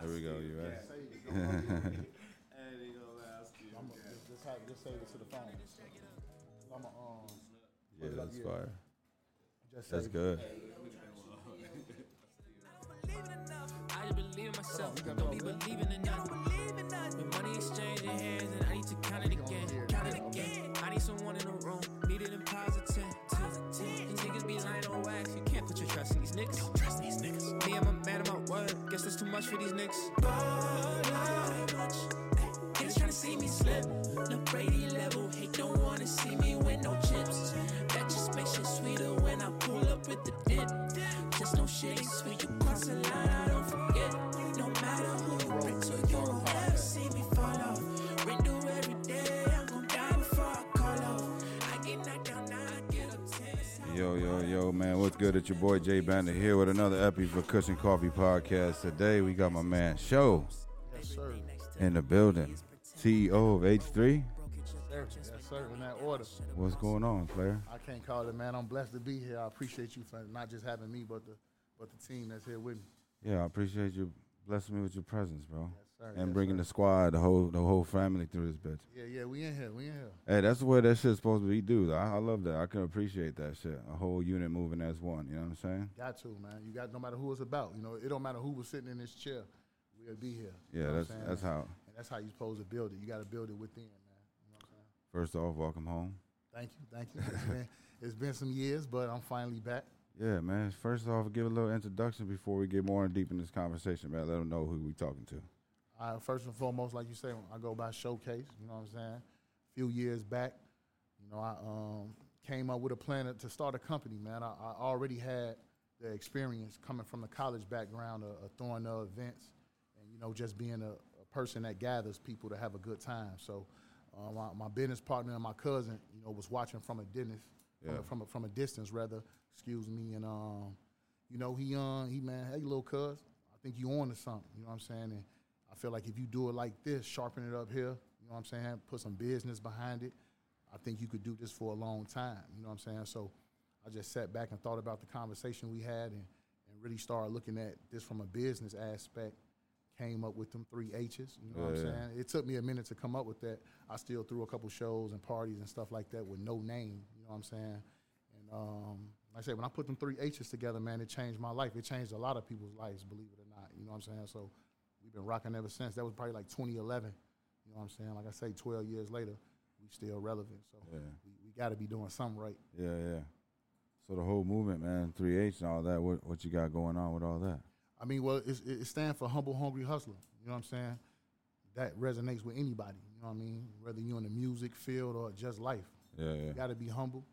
There we go. You ready? Save it. Don't worry. And he gonna ask you. I'm gonna just, just, have, just save it to the phone. I'm gonna, um, Yeah, that's fire. just That's good. I just believe in myself. Don't be believing in nothing. When money exchanging hands, and I need to count it again. Count it again. I need someone in the room. Need it in positive. These niggas be lying on wax. You can't put your trust in these niggas. Don't trust these niggas. Me, I'm a man of my word. Guess that's too much for these niggas. Niggas tryna see me slip. No Brady level. Hate don't wanna see me with no chips. That just makes shit sweeter when I pull up with the dip. Just no shit ain't sweet. You cross the line, I don't forget. No matter who you bring to, you won't ever see me Yo, yo, yo, man, what's good? It's your boy Jay Bandit here with another epi for Kush and Coffee Podcast. Today we got my man Show Yes, sir. in the building. CEO of H3. Yes, sir. In that order. What's going on, player? I can't call it, man. I'm blessed to be here. I appreciate you for not just having me, but the but the team that's here with me. Yeah, I appreciate you blessing me with your presence, bro. Yes, sir. And Yes, bringing sir. the squad, the whole the whole family through this bitch. Yeah, yeah. We in here. We in here. Hey, that's the way that shit's supposed to be, dude. I, I love that. I can appreciate that shit. A whole unit moving as one. You know what I'm saying? Got to, man. You got no matter who it's about. You know, it don't matter who was sitting in this chair. We'll be here. You Yeah, know that's that's how. And that's how you're supposed to build it. You got to build it within, man. You know what I'm saying? First off, welcome home. Thank you, thank you. It's been, it's been some years, but I'm finally back. Yeah, man. First off, give a little introduction before we get more in deep in this conversation, man. Let them know who we talking to. Uh, first and foremost, like you say, I go by Showcase. You know what I'm saying? A few years back, you know, I um, came up with a plan to start a company. Man, I, I already had the experience coming from the college background of, of throwing the events, and you know, just being a, a person that gathers people to have a good time. So, uh, my, my business partner and my cousin, you know, was watching from a distance, from, Yeah. a, from a, from a distance rather. Excuse me, and um, you know, he uh, he man, hey, little cuz, I think you on to something. You know what I'm saying? And I feel like if you do it like this, sharpen it up here, you know what I'm saying? Put some business behind it. I think you could do this for a long time. You know what I'm saying? So I just sat back and thought about the conversation we had and, and really started looking at this from a business aspect. Came up with them three H's. You know what I'm Yeah. saying? It took me a minute to come up with that. I still threw a couple shows and parties and stuff like that with no name. You know what I'm saying? And um, like I said, when I put them three H's together, man, it changed my life. It changed a lot of people's lives, believe it or not. You know what I'm saying? So been rocking ever since. That was probably like 2011. You know what I'm saying? Like I say, 12 years later, we still relevant. So Yeah. we, we got to be doing something right. Yeah, yeah. So the whole movement, man, 3H and all that. What what you got going on with all that? I mean, well, it's, it it stands for humble, hungry hustler. You know what I'm saying? That resonates with anybody. You know what I mean? Whether you're in the music field or just life, Yeah, yeah. you got to be humble.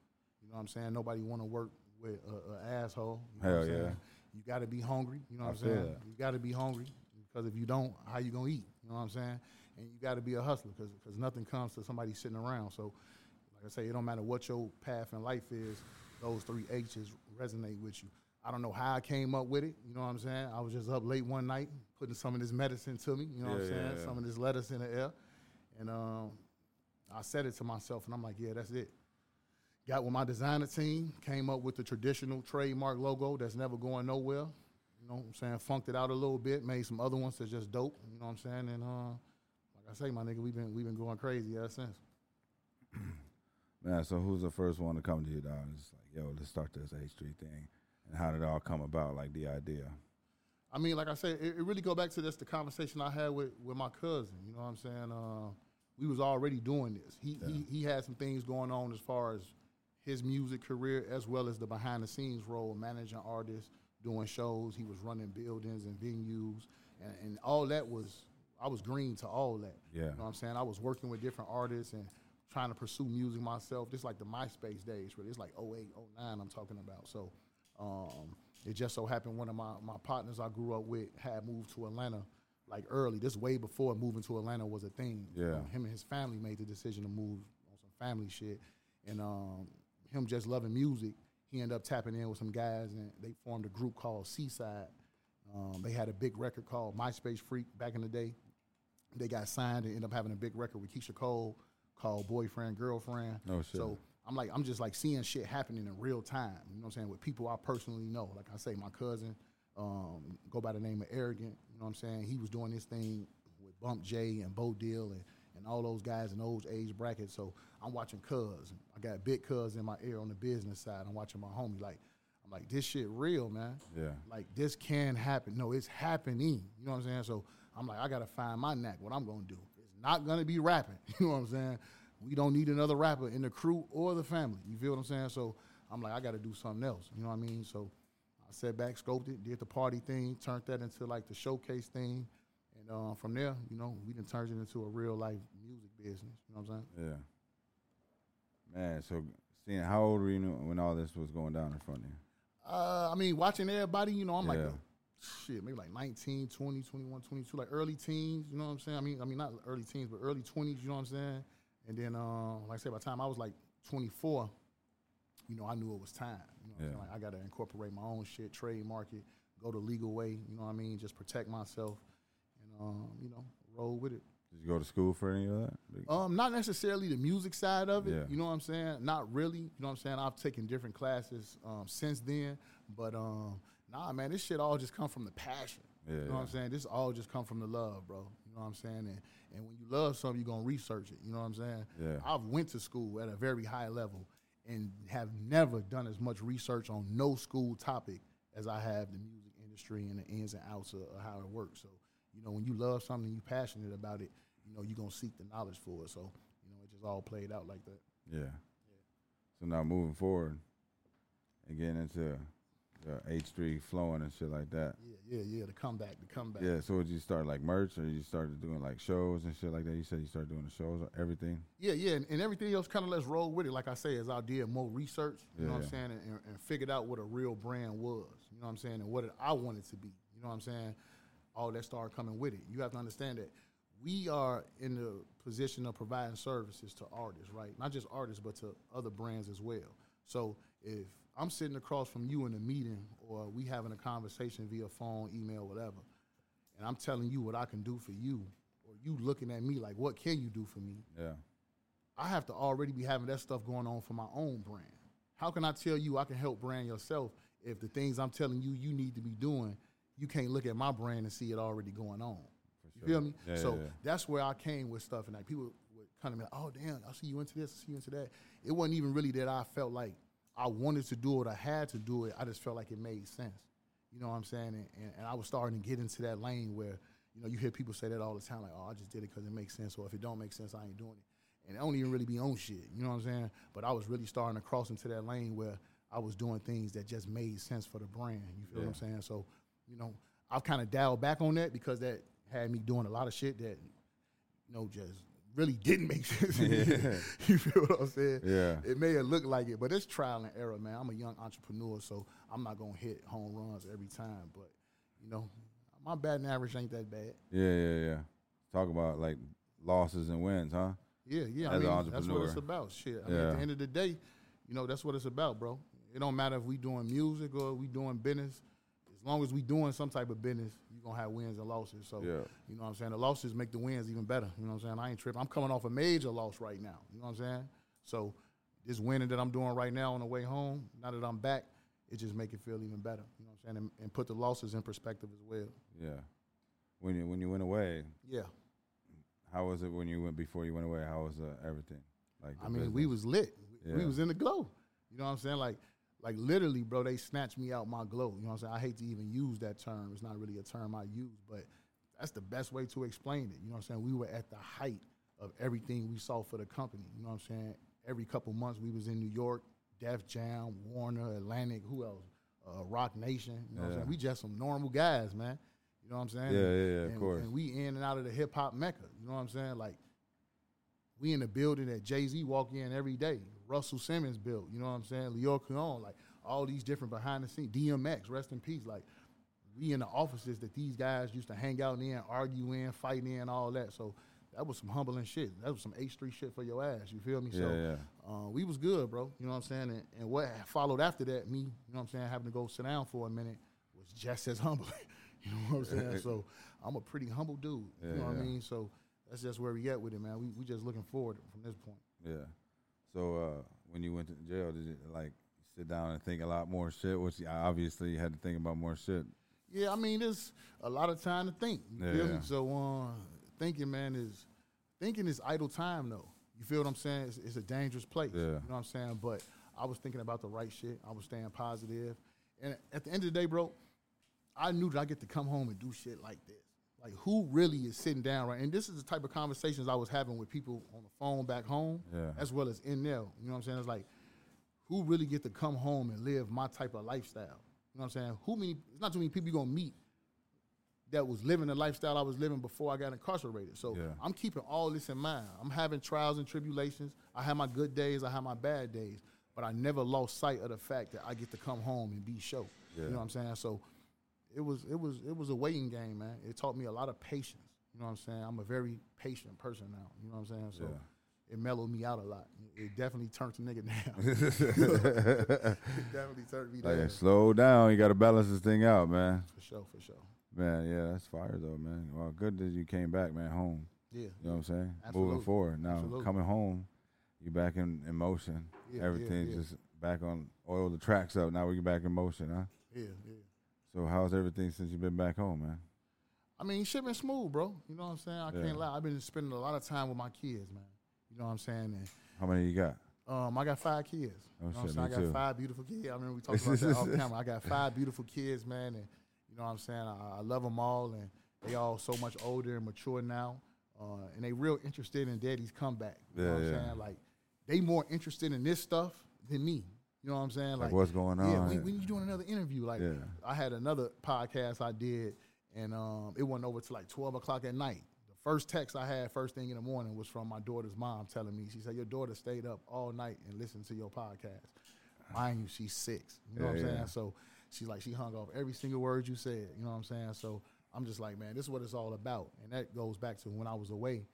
You know what I'm saying? Nobody want to work with a, a asshole. You know Hell what I'm yeah. You got to be hungry. You know what I'm saying? that. You got to be hungry because if you don't, how you gonna eat? You know what I'm saying? And you got to be a hustler because nothing comes to somebody sitting around. So, like I say, it don't matter what your path in life is. Those three H's resonate with you. I don't know how I came up with it. You know what I'm saying? I was just up late one night putting some of this medicine to me. You know what I'm saying? yeah, yeah. Some of this lettuce in the air, and um, I said it to myself, and I'm like, yeah, that's it. Got with my designer team, came up with the traditional trademark logo that's never going nowhere. You know what I'm saying? Funked it out a little bit, made some other ones that's just dope. You know what I'm saying? And uh, like I say, my nigga, we've been we've been going crazy ever since. Man, so who's the first one to come to you, dog? It's like, yo, let's start this H3 thing. And how did it all come about, like the idea? I mean, like I said, it, it really go back to this the conversation I had with, with my cousin. You know what I'm saying? Uh, we was already doing this. He, he he had some things going on as far as his music career as well as the behind the scenes role, managing artists, doing shows. He was running buildings and venues, and, and all that was I was green to all that. Yeah. You know what I'm saying? I was working with different artists and trying to pursue music myself. Just like the MySpace days, really. It's like 08, 09 I'm talking about. So um, it just so happened one of my, my partners I grew up with had moved to Atlanta like early. This way before moving to Atlanta was a thing. Yeah. know, him and his family made the decision to move on some family shit. And um, him just loving music, he ended up tapping in with some guys and they formed a group called C-Side. Um, they had a big record called MySpace Freak back in the day. They got signed and ended up having a big record with Keyshia Cole called Boyfriend, Girlfriend. Oh, shit. So I'm like, I'm just like seeing shit happening in real time. You know what I'm saying? With people I personally know. Like I say, my cousin, um, go by the name of Arrogant. You know what I'm saying? He was doing this thing with Bump J and Bo Deal and, and all those guys in those age brackets. So I'm watching Cuz. I got big Cuz in my ear on the business side. I'm watching my homie. Like, I'm like, this shit real, man. Yeah. Like, this can happen. No, it's happening. You know what I'm saying? So I'm like, I got to find my knack, what I'm going to do. It's not going to be rapping. You know what I'm saying? We don't need another rapper in the crew or the family. You feel what I'm saying? So I'm like, I got to do something else. You know what I mean? So I sat back, scoped it, did the party thing, turned that into like the showcase thing. And uh, from there, you know, we done turned it into a real life music business. You know what I'm saying? Yeah. Man, so seeing how old were you when all this was going down in front of you? Uh, I mean, watching everybody, you know, I'm like, Yeah. shit, maybe like 19, 20, 21, 22, like early teens, you know what I'm saying? I mean, I mean, not early teens, but early 20s, you know what I'm saying? And then, uh, like I said, by the time I was like 24, you know, I knew it was time. You know what I'm Yeah. saying? Like, I got to incorporate my own shit, trademark it, go the legal way, you know what I mean? Just protect myself um, you know, roll with it. Did you go to school for any of that? Um, not necessarily the music side of it. Yeah. You know what I'm saying? Not really. You know what I'm saying? I've taken different classes um, since then, but um, nah, man, this shit all just come from the passion. Yeah, you know yeah. what I'm saying? This all just come from the love, bro. You know what I'm saying? And and when you love something, you're gonna research it. You know what I'm saying? Yeah. I've went to school at a very high level and have never done as much research on no school topic as I have the music industry and the ins and outs of, of how it works. So, you know, when you love something, you're passionate about it, you know, you're gonna seek the knowledge for it. So, you know, it just all played out like that. Yeah. So now moving forward and getting into the H three flowing and shit like that. Yeah, yeah, yeah. The comeback, the comeback. Yeah. So did you start like merch or you started doing like shows and shit like that? You said you started doing the shows or everything. Yeah, yeah, and, and everything else kind of let's roll with it. Like I say, as I did more research, you know what I'm saying, and, and, and figured out what a real brand was. You know what I'm saying, and what it, I wanted to be. You know what I'm saying. All that started coming with it. You have to understand that we are in the position of providing services to artists, right? Not just artists, but to other brands as well. So if I'm sitting across from you in a meeting, or we having a conversation via phone, email, whatever, and I'm telling you what I can do for you, or you looking at me like, what can you do for me? Yeah. I have to already be having that stuff going on for my own brand. How can I tell you I can help brand yourself if the things I'm telling you you need to be doing, you can't look at my brand and see it already going on? You feel me? Yeah, so yeah, yeah. that's where I came with stuff, and like people would kind of be like, "Oh, damn, I see you into this, I see you into that." It wasn't even really that I felt like I wanted to do it, I had to do it. I just felt like it made sense. You know what I'm saying? And, and, and I was starting to get into that lane where, you know, you hear people say that all the time, like, "Oh, I just did it because it makes sense," or if it don't make sense, I ain't doing it. And I don't even really be on shit. You know what I'm saying? But I was really starting to cross into that lane where I was doing things that just made sense for the brand. You feel what I'm saying? So, you know, I've kind of dialed back on that because that had me doing a lot of shit that, you know, just really didn't make sense. me. you feel what I'm saying? Yeah. It may have looked like it, but it's trial and error, man. I'm a young entrepreneur, so I'm not gonna hit home runs every time. But you know, my batting average ain't that bad. Yeah, yeah, yeah. Talk about like losses and wins, huh? Yeah, yeah. I As an mean, that's what it's about. Shit. I mean, at the end of the day, you know, that's what it's about, bro. It don't matter if we doing music or we doing business. As long as we doing some type of business, you're gonna have wins and losses. So, Yeah. you know what I'm saying? The losses make the wins even better. You know what I'm saying? I ain't tripping. I'm coming off a major loss right now. You know what I'm saying? So, this winning that I'm doing right now on the way home, now that I'm back, it just make it feel even better. You know what I'm saying? And, and put the losses in perspective as well. Yeah. When you when you went away, Yeah. how was it when you went before you went away? How was uh, everything? Like I mean, we was lit. We- We was in the glow. You know what I'm saying? Like, like literally, bro, they snatched me out my glow. You know what I'm saying? I hate to even use that term. It's not really a term I use, but that's the best way to explain it. You know what I'm saying? We were at the height of everything we saw for the company. You know what I'm saying? Every couple months we was in New York, Def Jam, Warner, Atlantic, who else? Uh, Roc Nation. You know what I'm saying? We just some normal guys, man. You know what I'm saying? Yeah, yeah, yeah, of course. And we in and out of the hip hop mecca. You know what I'm saying? Like we in the building that Jay Z walk in every day. Russell Simmons built. You know what I'm saying? Lyor Cohen, like all these different behind the scenes. DMX, rest in peace. Like we in the offices that these guys used to hang out in, argue in, fight in, all that. So that was some humbling shit. That was some H three shit for your ass. You feel me? so Yeah, Uh, we was good, bro. You know what I'm saying? And, and what followed after that, me, you know what I'm saying, having to go sit down for a minute was just as humbling. you know what I'm saying? so I'm a pretty humble dude. Yeah, you know what yeah. I mean? So that's just where we at with it, man. We we just looking forward from this point. Yeah. So uh, when you went to jail, did you like sit down and think a lot more shit? Which obviously you had to think about more shit. Yeah, I mean, there's a lot of time to think. You? Yeah. So, uh, thinking, man, is thinking is idle time, though. You feel what I'm saying? It's, it's a dangerous place. Yeah. You know what I'm saying? But I was thinking about the right shit. I was staying positive. And at the end of the day, bro, I knew that I get to come home and do shit like this. Like, who really is sitting down right? And this is the type of conversations I was having with people on the phone back home, Yeah. as well as in there. You know what I'm saying? It's like, who really get to come home and live my type of lifestyle? You know what I'm saying? Who many? It's not too many people you're gonna meet that was living the lifestyle I was living before I got incarcerated. So Yeah. I'm keeping all this in mind. I'm having trials and tribulations. I have my good days. I have my bad days. But I never lost sight of the fact that I get to come home and be show. Yeah. You know what I'm saying? So it was it was it was a waiting game, man. It taught me a lot of patience. You know what I'm saying? I'm a very patient person now. You know what I'm saying? So Yeah. it mellowed me out a lot. It definitely turned the nigga down. it definitely turned me down. Like, slow down. You got to balance this thing out, man. For sure, for sure. Man, yeah, that's fire though, man. Well, good that you came back, man, home. Yeah. You know what I'm saying? Absolutely. Moving forward. Now, Absolutely. coming home, you back in, in motion. Yeah, yeah, Everything's yeah. just back on oil the tracks up. Now we get back in motion, huh? Yeah, yeah. So how's everything since you've been back home, man? I mean, shit been smooth, bro. You know what I'm saying? I Yeah. can't lie. I've been spending a lot of time with my kids, man. You know what I'm saying? And How many you got? Um, I got five kids. Oh, you know what I'm shit, saying? I got too. five beautiful kids. I remember we talked about that off camera. I got five beautiful kids, man, and you know what I'm saying. I, I love them all, and they all so much older and mature now, uh, and they real interested in daddy's comeback. You know Yeah, what I'm yeah. saying? Like they more interested in this stuff than me. You know what I'm saying? Like, what's going Yeah, on? when, when you doing another interview? Like Yeah. I had another podcast I did, and um, it went over to like 12 o'clock at night. The first text I had first thing in the morning was from my daughter's mom telling me, she said, Your daughter stayed up all night and listened to your podcast. Mind you, she's six. You know what I'm saying? yeah. So she's like, she hung off every single word you said. You know what I'm saying? So I'm just like, man, this is what it's all about. And that goes back to when I was away.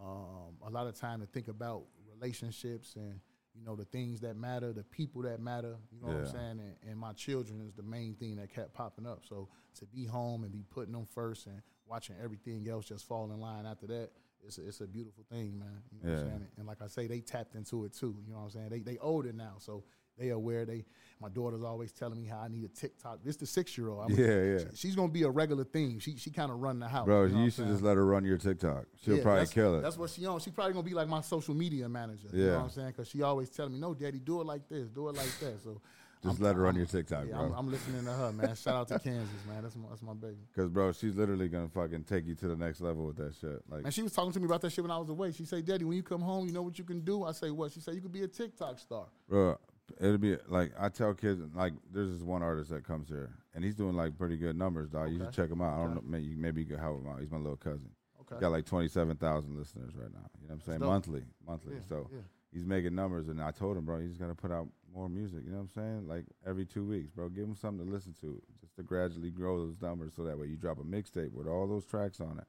Um, a lot of time to think about relationships and, you know, the things that matter, the people that matter. You know what I'm saying? And, and my children is the main thing that kept popping up. So to be home and be putting them first and watching everything else just fall in line after that, it's a, it's a beautiful thing, man. You know what I'm Yeah. saying? And like I say, they tapped into it too. You know what I'm saying? They they older now, so they are aware. They my daughter's always telling me how I need a TikTok. This the six year old. Yeah, yeah. she's gonna be a regular thing. She she kind of run the house. Bro, you, know you should just let her run your TikTok. She'll Yeah, probably kill it. That's what she on. She probably gonna be like my social media manager. You Yeah. know what I'm saying? Because she always telling me, "No, daddy, do it like this, do it like that." So Just I'm- let her run your TikTok, yeah, bro. I'm, I'm listening to her, man. Shout out to Kansas, man. That's my that's my baby. Cause bro, she's literally gonna fucking take you to the next level with that shit. Like, And she was talking to me about that shit when I was away. She said, "Daddy, when you come home, you know what you can do." I say, "What?" She said, "You could be a TikTok star." bro, it'll be like I tell kids. Like, there's this one artist that comes here, and he's doing like pretty good numbers, dog. You should check him out. I don't Okay. know, maybe you, maybe you could help him out. He's my little cousin. Okay. Got like twenty seven thousand listeners right now. You know what I'm saying? Monthly, monthly. Yeah, so yeah. he's making numbers, and I told him, bro, you just gotta put out more music. You know what I'm saying? Like every two weeks, bro. Give him something to listen to, just to gradually grow those numbers, so that way you drop a mixtape with all those tracks on it,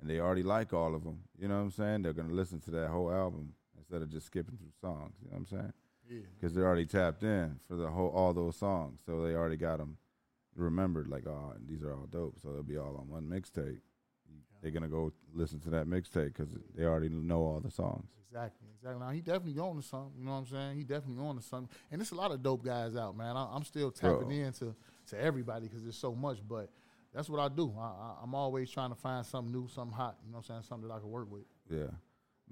and they already like all of them. You know what I'm saying? They're gonna listen to that whole album instead of just skipping through songs. You know what I'm saying? Because they're already tapped in for the whole all those songs, so they already got them remembered. Like, oh, these are all dope, so they'll be all on one mixtape. They're gonna go listen to that mixtape because they already know all the songs. Exactly, exactly. Now he definitely on to something. You know what I'm saying? He definitely on to something. And there's a lot of dope guys out, man. I, I'm still tapping Bro. into to everybody because there's so much. But that's what I do. I, I'm always trying to find something new, something hot. You know what I'm saying? Something that I can work with. Yeah,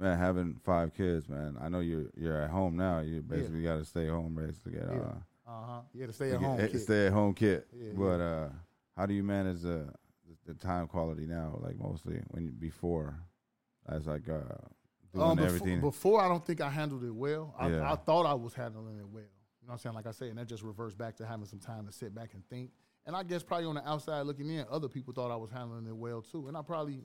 man, having five kids, man. I know you're you're at home now. You basically got to stay home, basically. Get, Yeah. uh, Uh huh. Yeah, to stay at home. kid. stay at home kid. Yeah, but uh, how do you manage the the time quality now? Like mostly when you, before, as like uh, doing Um, before, everything. before, I don't think I handled it well. I, Yeah. I thought I was handling it well. You know what I'm saying? Like I said, and that just reverts back to having some time to sit back and think. And I guess probably on the outside looking in, other people thought I was handling it well too. And I probably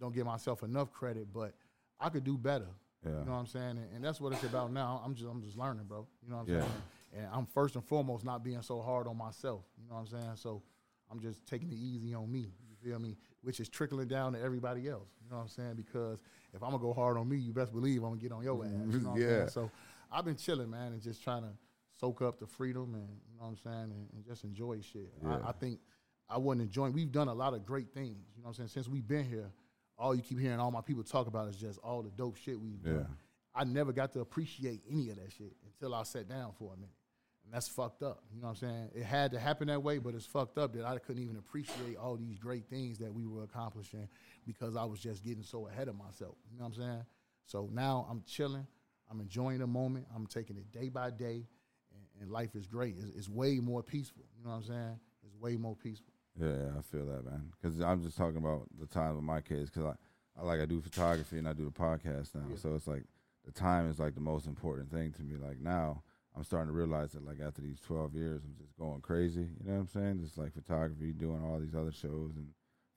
don't give myself enough credit, but I could do better. Yeah. You know what I'm saying? And, and that's what it's about now. I'm just I'm just learning, bro. You know what I'm Yeah. saying? And I'm first and foremost not being so hard on myself. You know what I'm saying? So I'm just taking it easy on me. You feel me? Which is trickling down to everybody else. You know what I'm saying? Because if I'm gonna go hard on me, you best believe I'm gonna get on your ass. You know what I'm Yeah. saying? So I've been chilling, man, and just trying to soak up the freedom and you know what I'm saying, and, and just enjoy shit. Yeah. I, I think I wasn't enjoying. We've done a lot of great things. You know what I'm saying? Since we've been here, all you keep hearing all my people talk about is just all the dope shit we've Yeah. done. I never got to appreciate any of that shit until I sat down for a minute. And that's fucked up. You know what I'm saying? It had to happen that way, but it's fucked up that I couldn't even appreciate all these great things that we were accomplishing because I was just getting so ahead of myself. You know what I'm saying? So now I'm chilling. I'm enjoying the moment. I'm taking it day by day, and, and life is great. It's, it's way more peaceful. You know what I'm saying? It's way more peaceful. Yeah, yeah, I feel that, man. Because I'm just talking about the time with my kids. Because I, I like I do photography and I do the podcast now, Yeah. so it's like the time is like the most important thing to me. Like now, I'm starting to realize that like after these 12 years, I'm just going crazy. You know what I'm saying? Just like photography, doing all these other shows and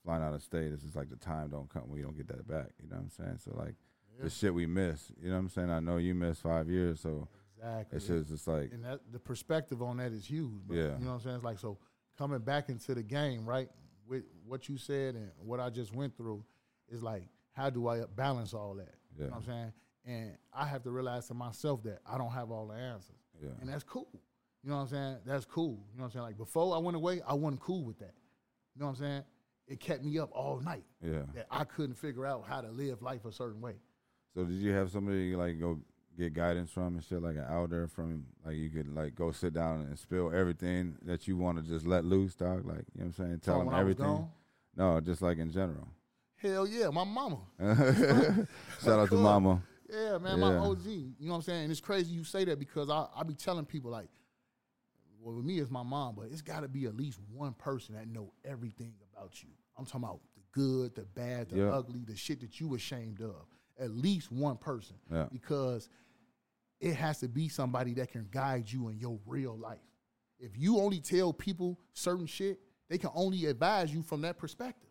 flying out of state. It's just like the time don't come. We don't get that back. You know what I'm saying? So like the shit we miss. You know what I'm saying? I know you missed five years, so Exactly. it's just it's like and that the perspective on that is huge. Bro. Yeah. You know what I'm saying? It's like so coming back into the game, right? With what you said and what I just went through, is like how do I balance all that? You know what I'm saying? And I have to realize to myself that I don't have all the answers. Yeah. And that's cool. You know what I'm saying? That's cool. You know what I'm saying? Like before I went away, I wasn't cool with that. You know what I'm saying? It kept me up all night. yeah. That I couldn't figure out how to live life a certain way. So did you have somebody like go get guidance from and shit like an elder from like you could like go sit down and spill everything that you want to just let loose, dog? Like you know what I'm saying? Tell Oh, them when I was everything. No, just like in general. Hell yeah, my mama. Shout out to mama. Yeah, man, my Yeah. OG. You know what I'm saying? And it's crazy you say that because I, I be telling people like, well, with me it's my mom, but it's got to be at least one person that know everything about you. I'm talking about the good, the bad, the Yeah. ugly, the shit that you ashamed of. At least one person, Yeah. because it has to be somebody that can guide you in your real life. If you only tell people certain shit, they can only advise you from that perspective.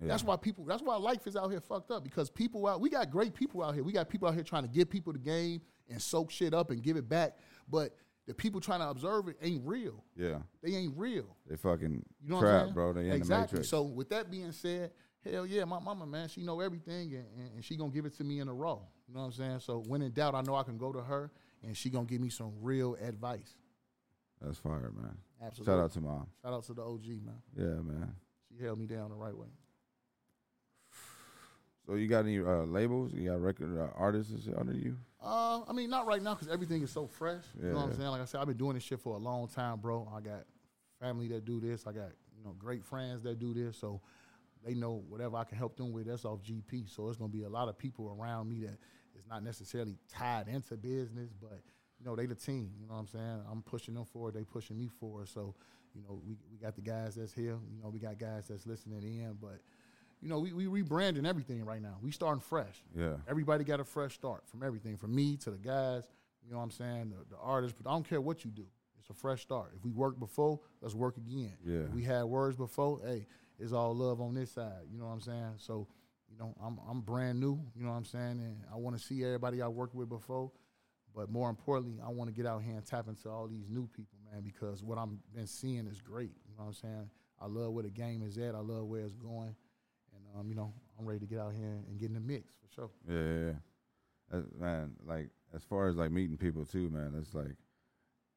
Yeah. That's why people. That's why life is out here fucked up because people out. We got great people out here. We got people out here trying to give people the game and soak shit up and give it back. But the people trying to observe it ain't real. yeah. They ain't real. They fucking You know crap, bro. They exactly. the matrix. So with that being said, hell yeah, my mama man, she know everything and, and, and she gonna give it to me in a row. You know what I'm saying? So when in doubt, I know I can go to her and she gonna give me some real advice. That's fire, man. Absolutely. Shout out to mom. Shout out to the OG man. Yeah, man. She held me down the right way. So you got any uh, labels? You got record uh, artists under you? Uh, I mean, not right now because everything is so fresh. You know what I'm saying? Like I said, I've been doing this shit for a long time, bro. I got family that do this. I got you know great friends that do this. So they know whatever I can help them with. That's off GP. So it's gonna be a lot of people around me that is not necessarily tied into business, but you know they the team. You know what I'm saying? I'm pushing them forward. They pushing me forward. So you know we we got the guys that's here. You know we got guys that's listening in, but. You know, we, we rebranding everything right now. We starting fresh. Yeah. Everybody got a fresh start from everything, from me to the guys. You know what I'm saying? The, the artists, but I don't care what you do. It's a fresh start. If we worked before, let's work again. Yeah. If we had words before, hey, it's all love on this side. You know what I'm saying? So, you know, I'm I'm brand new. You know what I'm saying? And I want to see everybody I worked with before. But more importantly, I want to get out here and tap into all these new people, man, because what I'm been seeing is great. You know what I'm saying? I love where the game is at. I love where it's going. And um, you know, I'm ready to get out here and get in the mix for sure. Yeah, yeah, yeah. Man, like as far as like meeting people too, man, it's like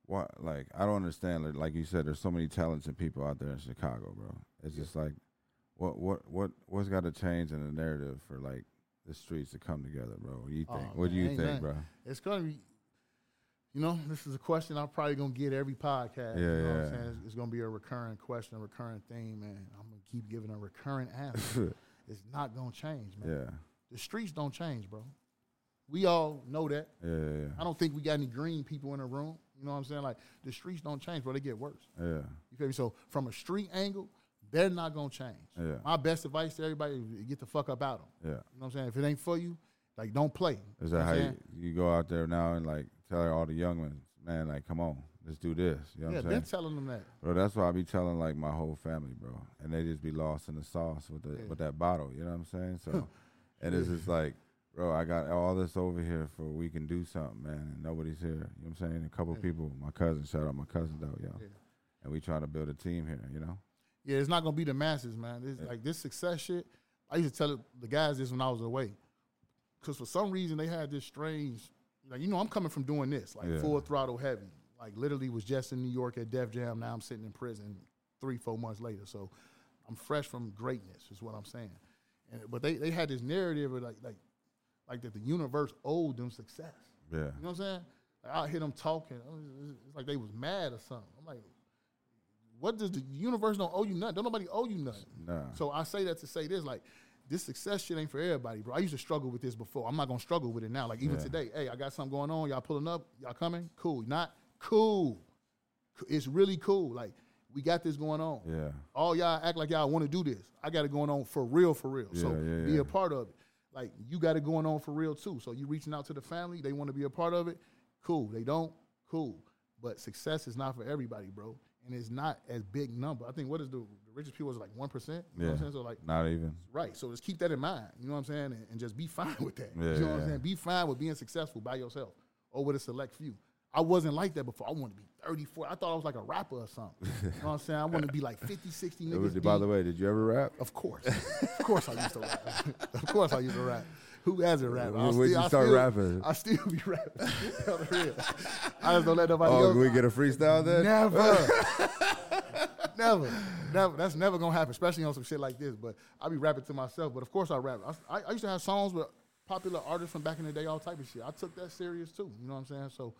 what like I don't understand. Like, like you said, there's so many talented people out there in Chicago, bro. It's just like what what what what's got to change in the narrative for like the streets to come together, bro? What do you Oh, think? what do you think, nothing. bro? It's gonna be, you know, this is a question I'm probably gonna get every podcast. Yeah, you know what yeah. I'm saying? It's, it's gonna be a recurring question, a recurring theme, and I'm gonna keep giving a recurrent answer. it's not gonna change, man. Yeah, The streets don't change, bro. We all know that. yeah, yeah, I don't think we got any green people in the room. You know what I'm saying? Like the streets don't change, bro. They get worse. yeah, You feel me? So from a street angle, they're not gonna change. Yeah. My best advice to everybody: is get the fuck up out of them. yeah. You know what I'm saying? If it ain't for you, like don't play. Is You know that how you, you go out there now and like tell all the young ones, man, like come on, let's do this. You know yeah, I'm saying? telling them that. Bro, that's why I be telling like my whole family, bro, and they just be lost in the sauce with the Yeah. with that bottle. You know what I'm saying? So, and it's just like, bro, I got all this over here for we can do something, man, and nobody's here. You know what I'm saying? A couple Yeah. people, my cousin, shout out my cousin though, yo, Yeah. and we trying to build a team here. You know? Yeah, it's not gonna be the masses, man. This, Like this success shit. I used to tell the guys this when I was away, because for some reason they had this strange, like you know, I'm coming from doing this, like Yeah. full throttle heavy. Like literally was just in New York at Def Jam. Now I'm sitting in prison three, four months later. So I'm fresh from greatness, is what I'm saying. And but they, they had this narrative of like like like that the universe owed them success. Yeah, You know what I'm saying? I hear them talking. It's like they was mad or something. I'm like, what does the universe don't owe you nothing? Don't nobody owe you nothing. Nah. So I say that to say this, like, this success shit ain't for everybody, bro. I used to struggle with this before. I'm not gonna struggle with it now. Like even Yeah. today, hey, I got something going on. Y'all pulling up? Y'all coming? Cool. Not cool. It's really cool. Like we got this going on. Yeah. All y'all act like y'all want to do this. I got it going on for real, for real. so Yeah, yeah, be yeah. a part of it. Like you got it going on for real too. So you reaching out to the family, they want to be a part of it. Cool. They don't. Cool. But success is not for everybody, bro. And it's not as big number. I think what is the, the richest people is like one percent. You know what I'm Yeah. saying? So like Not even. Right. So just keep that in mind. You know what I'm saying? And, and just be fine with that. Yeah, you know what. I'm saying? Be fine with being successful by yourself or with a select few. I wasn't like that before. I wanted to be 34. I thought I was like a rapper or something. you know what I'm saying? I wanted to be like 50, 60 It niggas. was- by the way, did you ever rap? Of course. of course I used to rap. of course I used to rap. Who hasn't rap? When would you start rapping? I still be rapping. Real. I just don't let nobody Oh, else. we get a freestyle then? Never. never. Never. That's never gonna happen, especially on some shit like this. But I be rapping to myself. But of course I rap. I, I, I used to have songs with popular artists from back in the day, all type of shit. I took that serious too. You know what I'm saying? So,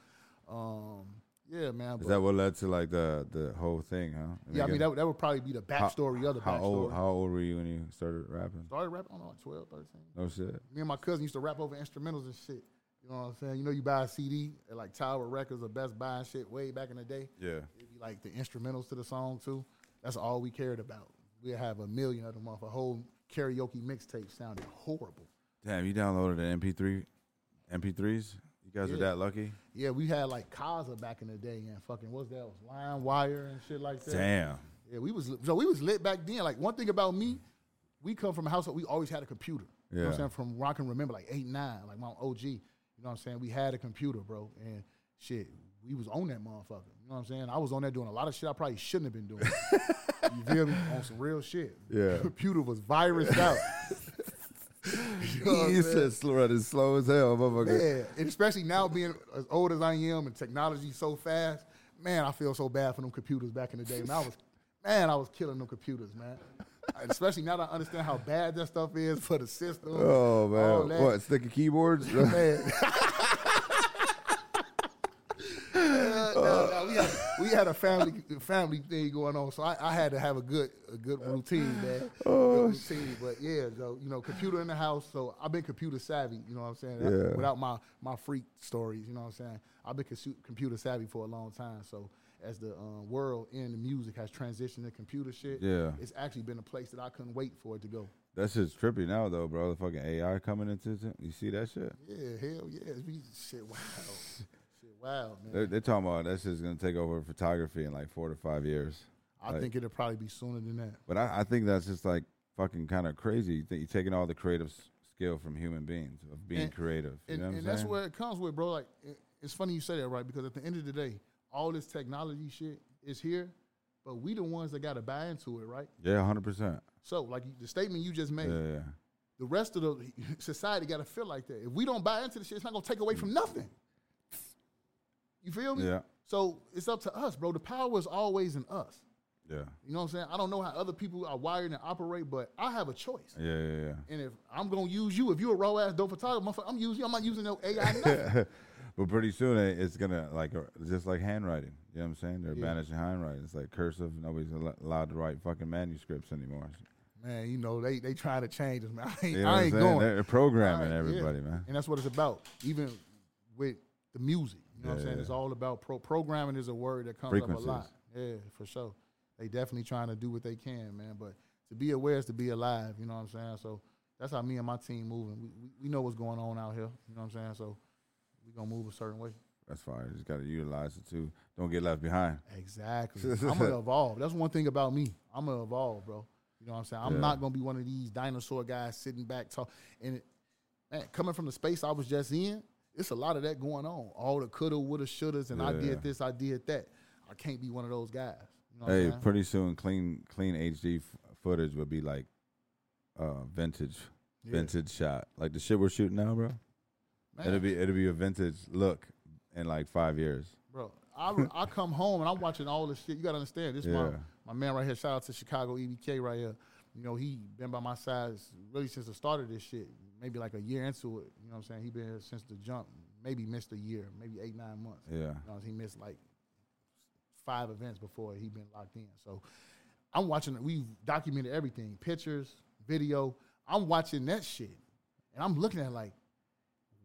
um, yeah, man. Is that what led to like the the whole thing, huh? yeah, I mean that, that would probably be the how- backstory of the how backstory. old how old were you when you started rapping? Started rapping, I don't know, like 12, 13. No shit. Me and my cousin used to rap over instrumentals and shit. You know what I'm saying? You know, you buy a CD at like Tower Records or Best Buy and shit way back in the day. Yeah. It'd be like the instrumentals to the song too. That's all we cared about. We'd have a million of them off a whole karaoke mixtape sounded horrible. Damn, you downloaded the MP3 MP3s? You guys were Yeah. that lucky? Yeah, we had like Kazaa back in the day and fucking what's that? LimeWire and shit like that. Damn. Yeah, we was so we was lit back then. Like one thing about me, we come from a household we always had a computer. You know what I'm saying? From where I can remember, like eight, nine, like my OG. You know what I'm saying? We had a computer, bro, and shit, we was on that motherfucker. You know what I'm saying? I was on there doing a lot of shit I probably shouldn't have been doing. you feel me? On some real shit. Yeah. computer was virused out. You know what I'm you saying? said slow, running slow as hell, motherfucker. Yeah, and especially now being as old as I am and technology so fast, man, I feel so bad for them computers back in the day. Man, I was, man, I was killing them computers, man. Especially now that I understand how bad that stuff is for the system. Oh man, what sticky keyboards? Man. Uh, no, no, we, had, a family family thing going on, so I, I had to have a good a good routine, man. Oh, good routine, but yeah, so you know, computer in the house. So I've been computer savvy. You know what I'm saying? Yeah. Without my my freak stories, you know what I'm saying? I've been computer savvy for a long time. So as the um, world in the music has transitioned to computer shit, Yeah. it's actually been a place that I couldn't wait for it to go. that shit's trippy now though, bro. The fucking AI coming into it. You see that shit? Yeah, hell yeah, it's shit wow, wow, man. They're, they're talking about that shit's gonna take over photography in like four to five years. I like- think it'll probably be sooner than that. But I, I think that's just like fucking kind of crazy. You think you're taking all the creative skill from human beings of being And- creative. You and, know what I'm and that's where it comes with, bro. Like, it- it's funny you say that, right? Because at the end of the day, all this technology shit is here, but we the ones that got to buy into it, right? yeah, hundred percent. So, like the statement you just made, Yeah, yeah. the rest of the society got to feel like that. If we don't buy into the shit, it's not gonna take away from nothing. You feel me? Yeah. So it's up to us, bro. The power is always in us. Yeah. You know what I'm saying? I don't know how other people are wired and operate, but I have a choice. Yeah, yeah, yeah. And if I'm gonna use you, if you're a raw ass dope photographer, motherfucker, I'm using you. I'm not using no AI. But pretty soon it's gonna like just like handwriting. You know what I'm saying? They're Yeah. banishing handwriting. It's like cursive. Nobody's allowed to write fucking manuscripts anymore. man, you know they they trying to change us, man. I ain't, You know I ain't going. They're programming right, yeah. everybody, man. And that's what it's about. Even with the music, you know what I'm saying? It's all about pro- programming. Is a word that comes up a lot. Yeah, for sure. They definitely trying to do what they can, man. But to be aware is to be alive. You know what I'm saying? So that's how me and my team moving. We, we, we know what's going on out here. You know what I'm saying? So we gonna move a certain way. That's fine. You just gotta utilize it too. Don't get left behind. Exactly. I'm gonna evolve. That's one thing about me. I'm gonna evolve, bro. You know what I'm saying? I'm Yeah. not gonna be one of these dinosaur guys sitting back talk. And it, man, coming from the space I was just in, it's a lot of that going on. All the coulda, woulda, shouldas, and I did this, I did that. I can't be one of those guys. You know Hey, I'm pretty soon, clean clean HD f- footage would be like uh, vintage, Yeah. vintage shot, like the shit we're shooting now, bro. Man, It'll be it'll be a vintage look in like five years. bro. I, I come home and I'm watching all this shit. You gotta understand. This my my man right here. Shout out to Chicago EBK right here. You know he been by my side really since the start of this shit. Maybe like a year into it. You know what I'm saying? He been here since the jump. maybe missed a year, maybe eight nine months. Yeah. You know, he missed like five events before he been locked in. So I'm watching. it. We've documented everything, pictures, video. I'm watching that shit, and I'm looking at it like,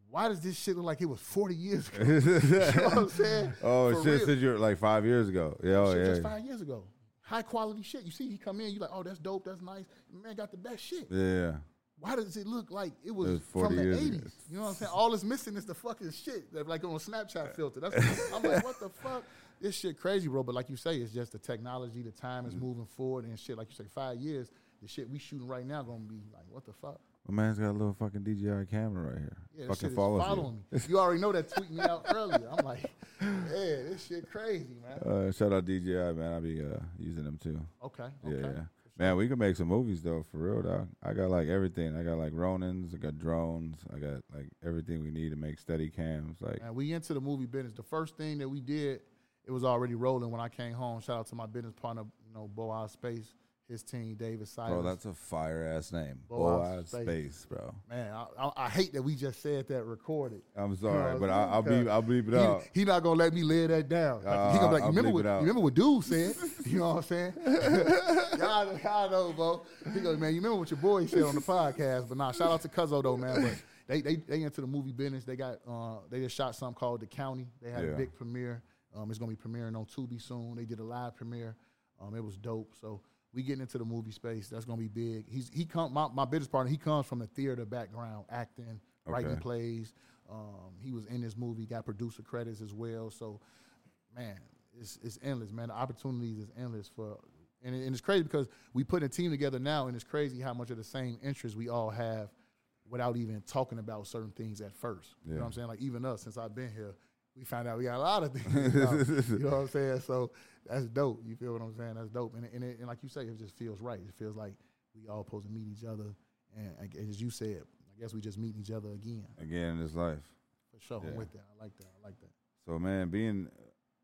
why does this shit look like it was 40 years ago? you know what I'm saying? oh For shit! real. Since you're like five years ago. Yeah. Oh shit yeah. just five years ago. High quality shit. You see, he come in, you like, oh, that's dope, that's nice. Man got the best shit. Yeah. Why does it look like it was, It was from the years 80s? You know what I'm saying? All that's missing is the fucking shit that like on a Snapchat filter. That's I'm like, what the fuck? This shit crazy, bro. But like you say, it's just the technology, the time is mm-hmm. moving forward and shit. Like you say, five years, the shit we shooting right now gonna be like, what the fuck? My man's got a little fucking DJI camera right here. Yeah, fucking shit is following you. me. You already know that tweet me out earlier. I'm like, yeah, this shit crazy, man. Uh, shout out DJI, man. I be uh, using them too. Okay, Yeah, okay. yeah. Man, we can make some movies though, for real, dog. I got like everything. I got like Ronins, I got drones, I got like everything we need to make steady cams. Like, Man, we into the movie business. The first thing that we did, it was already rolling when I came home. Shout out to my business partner, you know, Boaz Space, his team, David Silas. bro, that's a fire ass name. Boaz Space. Space, bro. Man, I, I, I hate that we just said that recorded. I'm sorry, know, but I, I'll be I'll beep it out. He, he not gonna let me lay that down. Like, he gonna be like, Uh, you remember what bleep you remember what dude said? You know what I'm saying? y'all, y'all know, bro. He goes, man, you remember what your boy said on the podcast? But nah, shout out to Cuzzo though, man. But they they they into the movie business. They got uh they just shot something called The County. They had Yeah. a big premiere. Um, it's gonna be premiering on Tubi soon. They did a live premiere. Um, it was dope. So we getting into the movie space. That's gonna be big. He's he come my, my business partner. He comes from the theater background, acting, writing plays. Um, he was in this movie. Got producer credits as well. So man, it's it's endless, man. The opportunities is endless for, and, it, and it's crazy because we put a team together now, and it's crazy how much of the same interests we all have, without even talking about certain things at first. You know what I'm saying? Like even us, since I've been here, we found out we got a lot of things. You know, you know what I'm saying? So that's dope. You feel what I'm saying? That's dope. And and, it, and like you say, it just feels right. It feels like we all supposed to meet each other, and, and as you said, I guess we just meet each other again. Again in this life. For sure, I'm with that. I like that. I like that. So man, being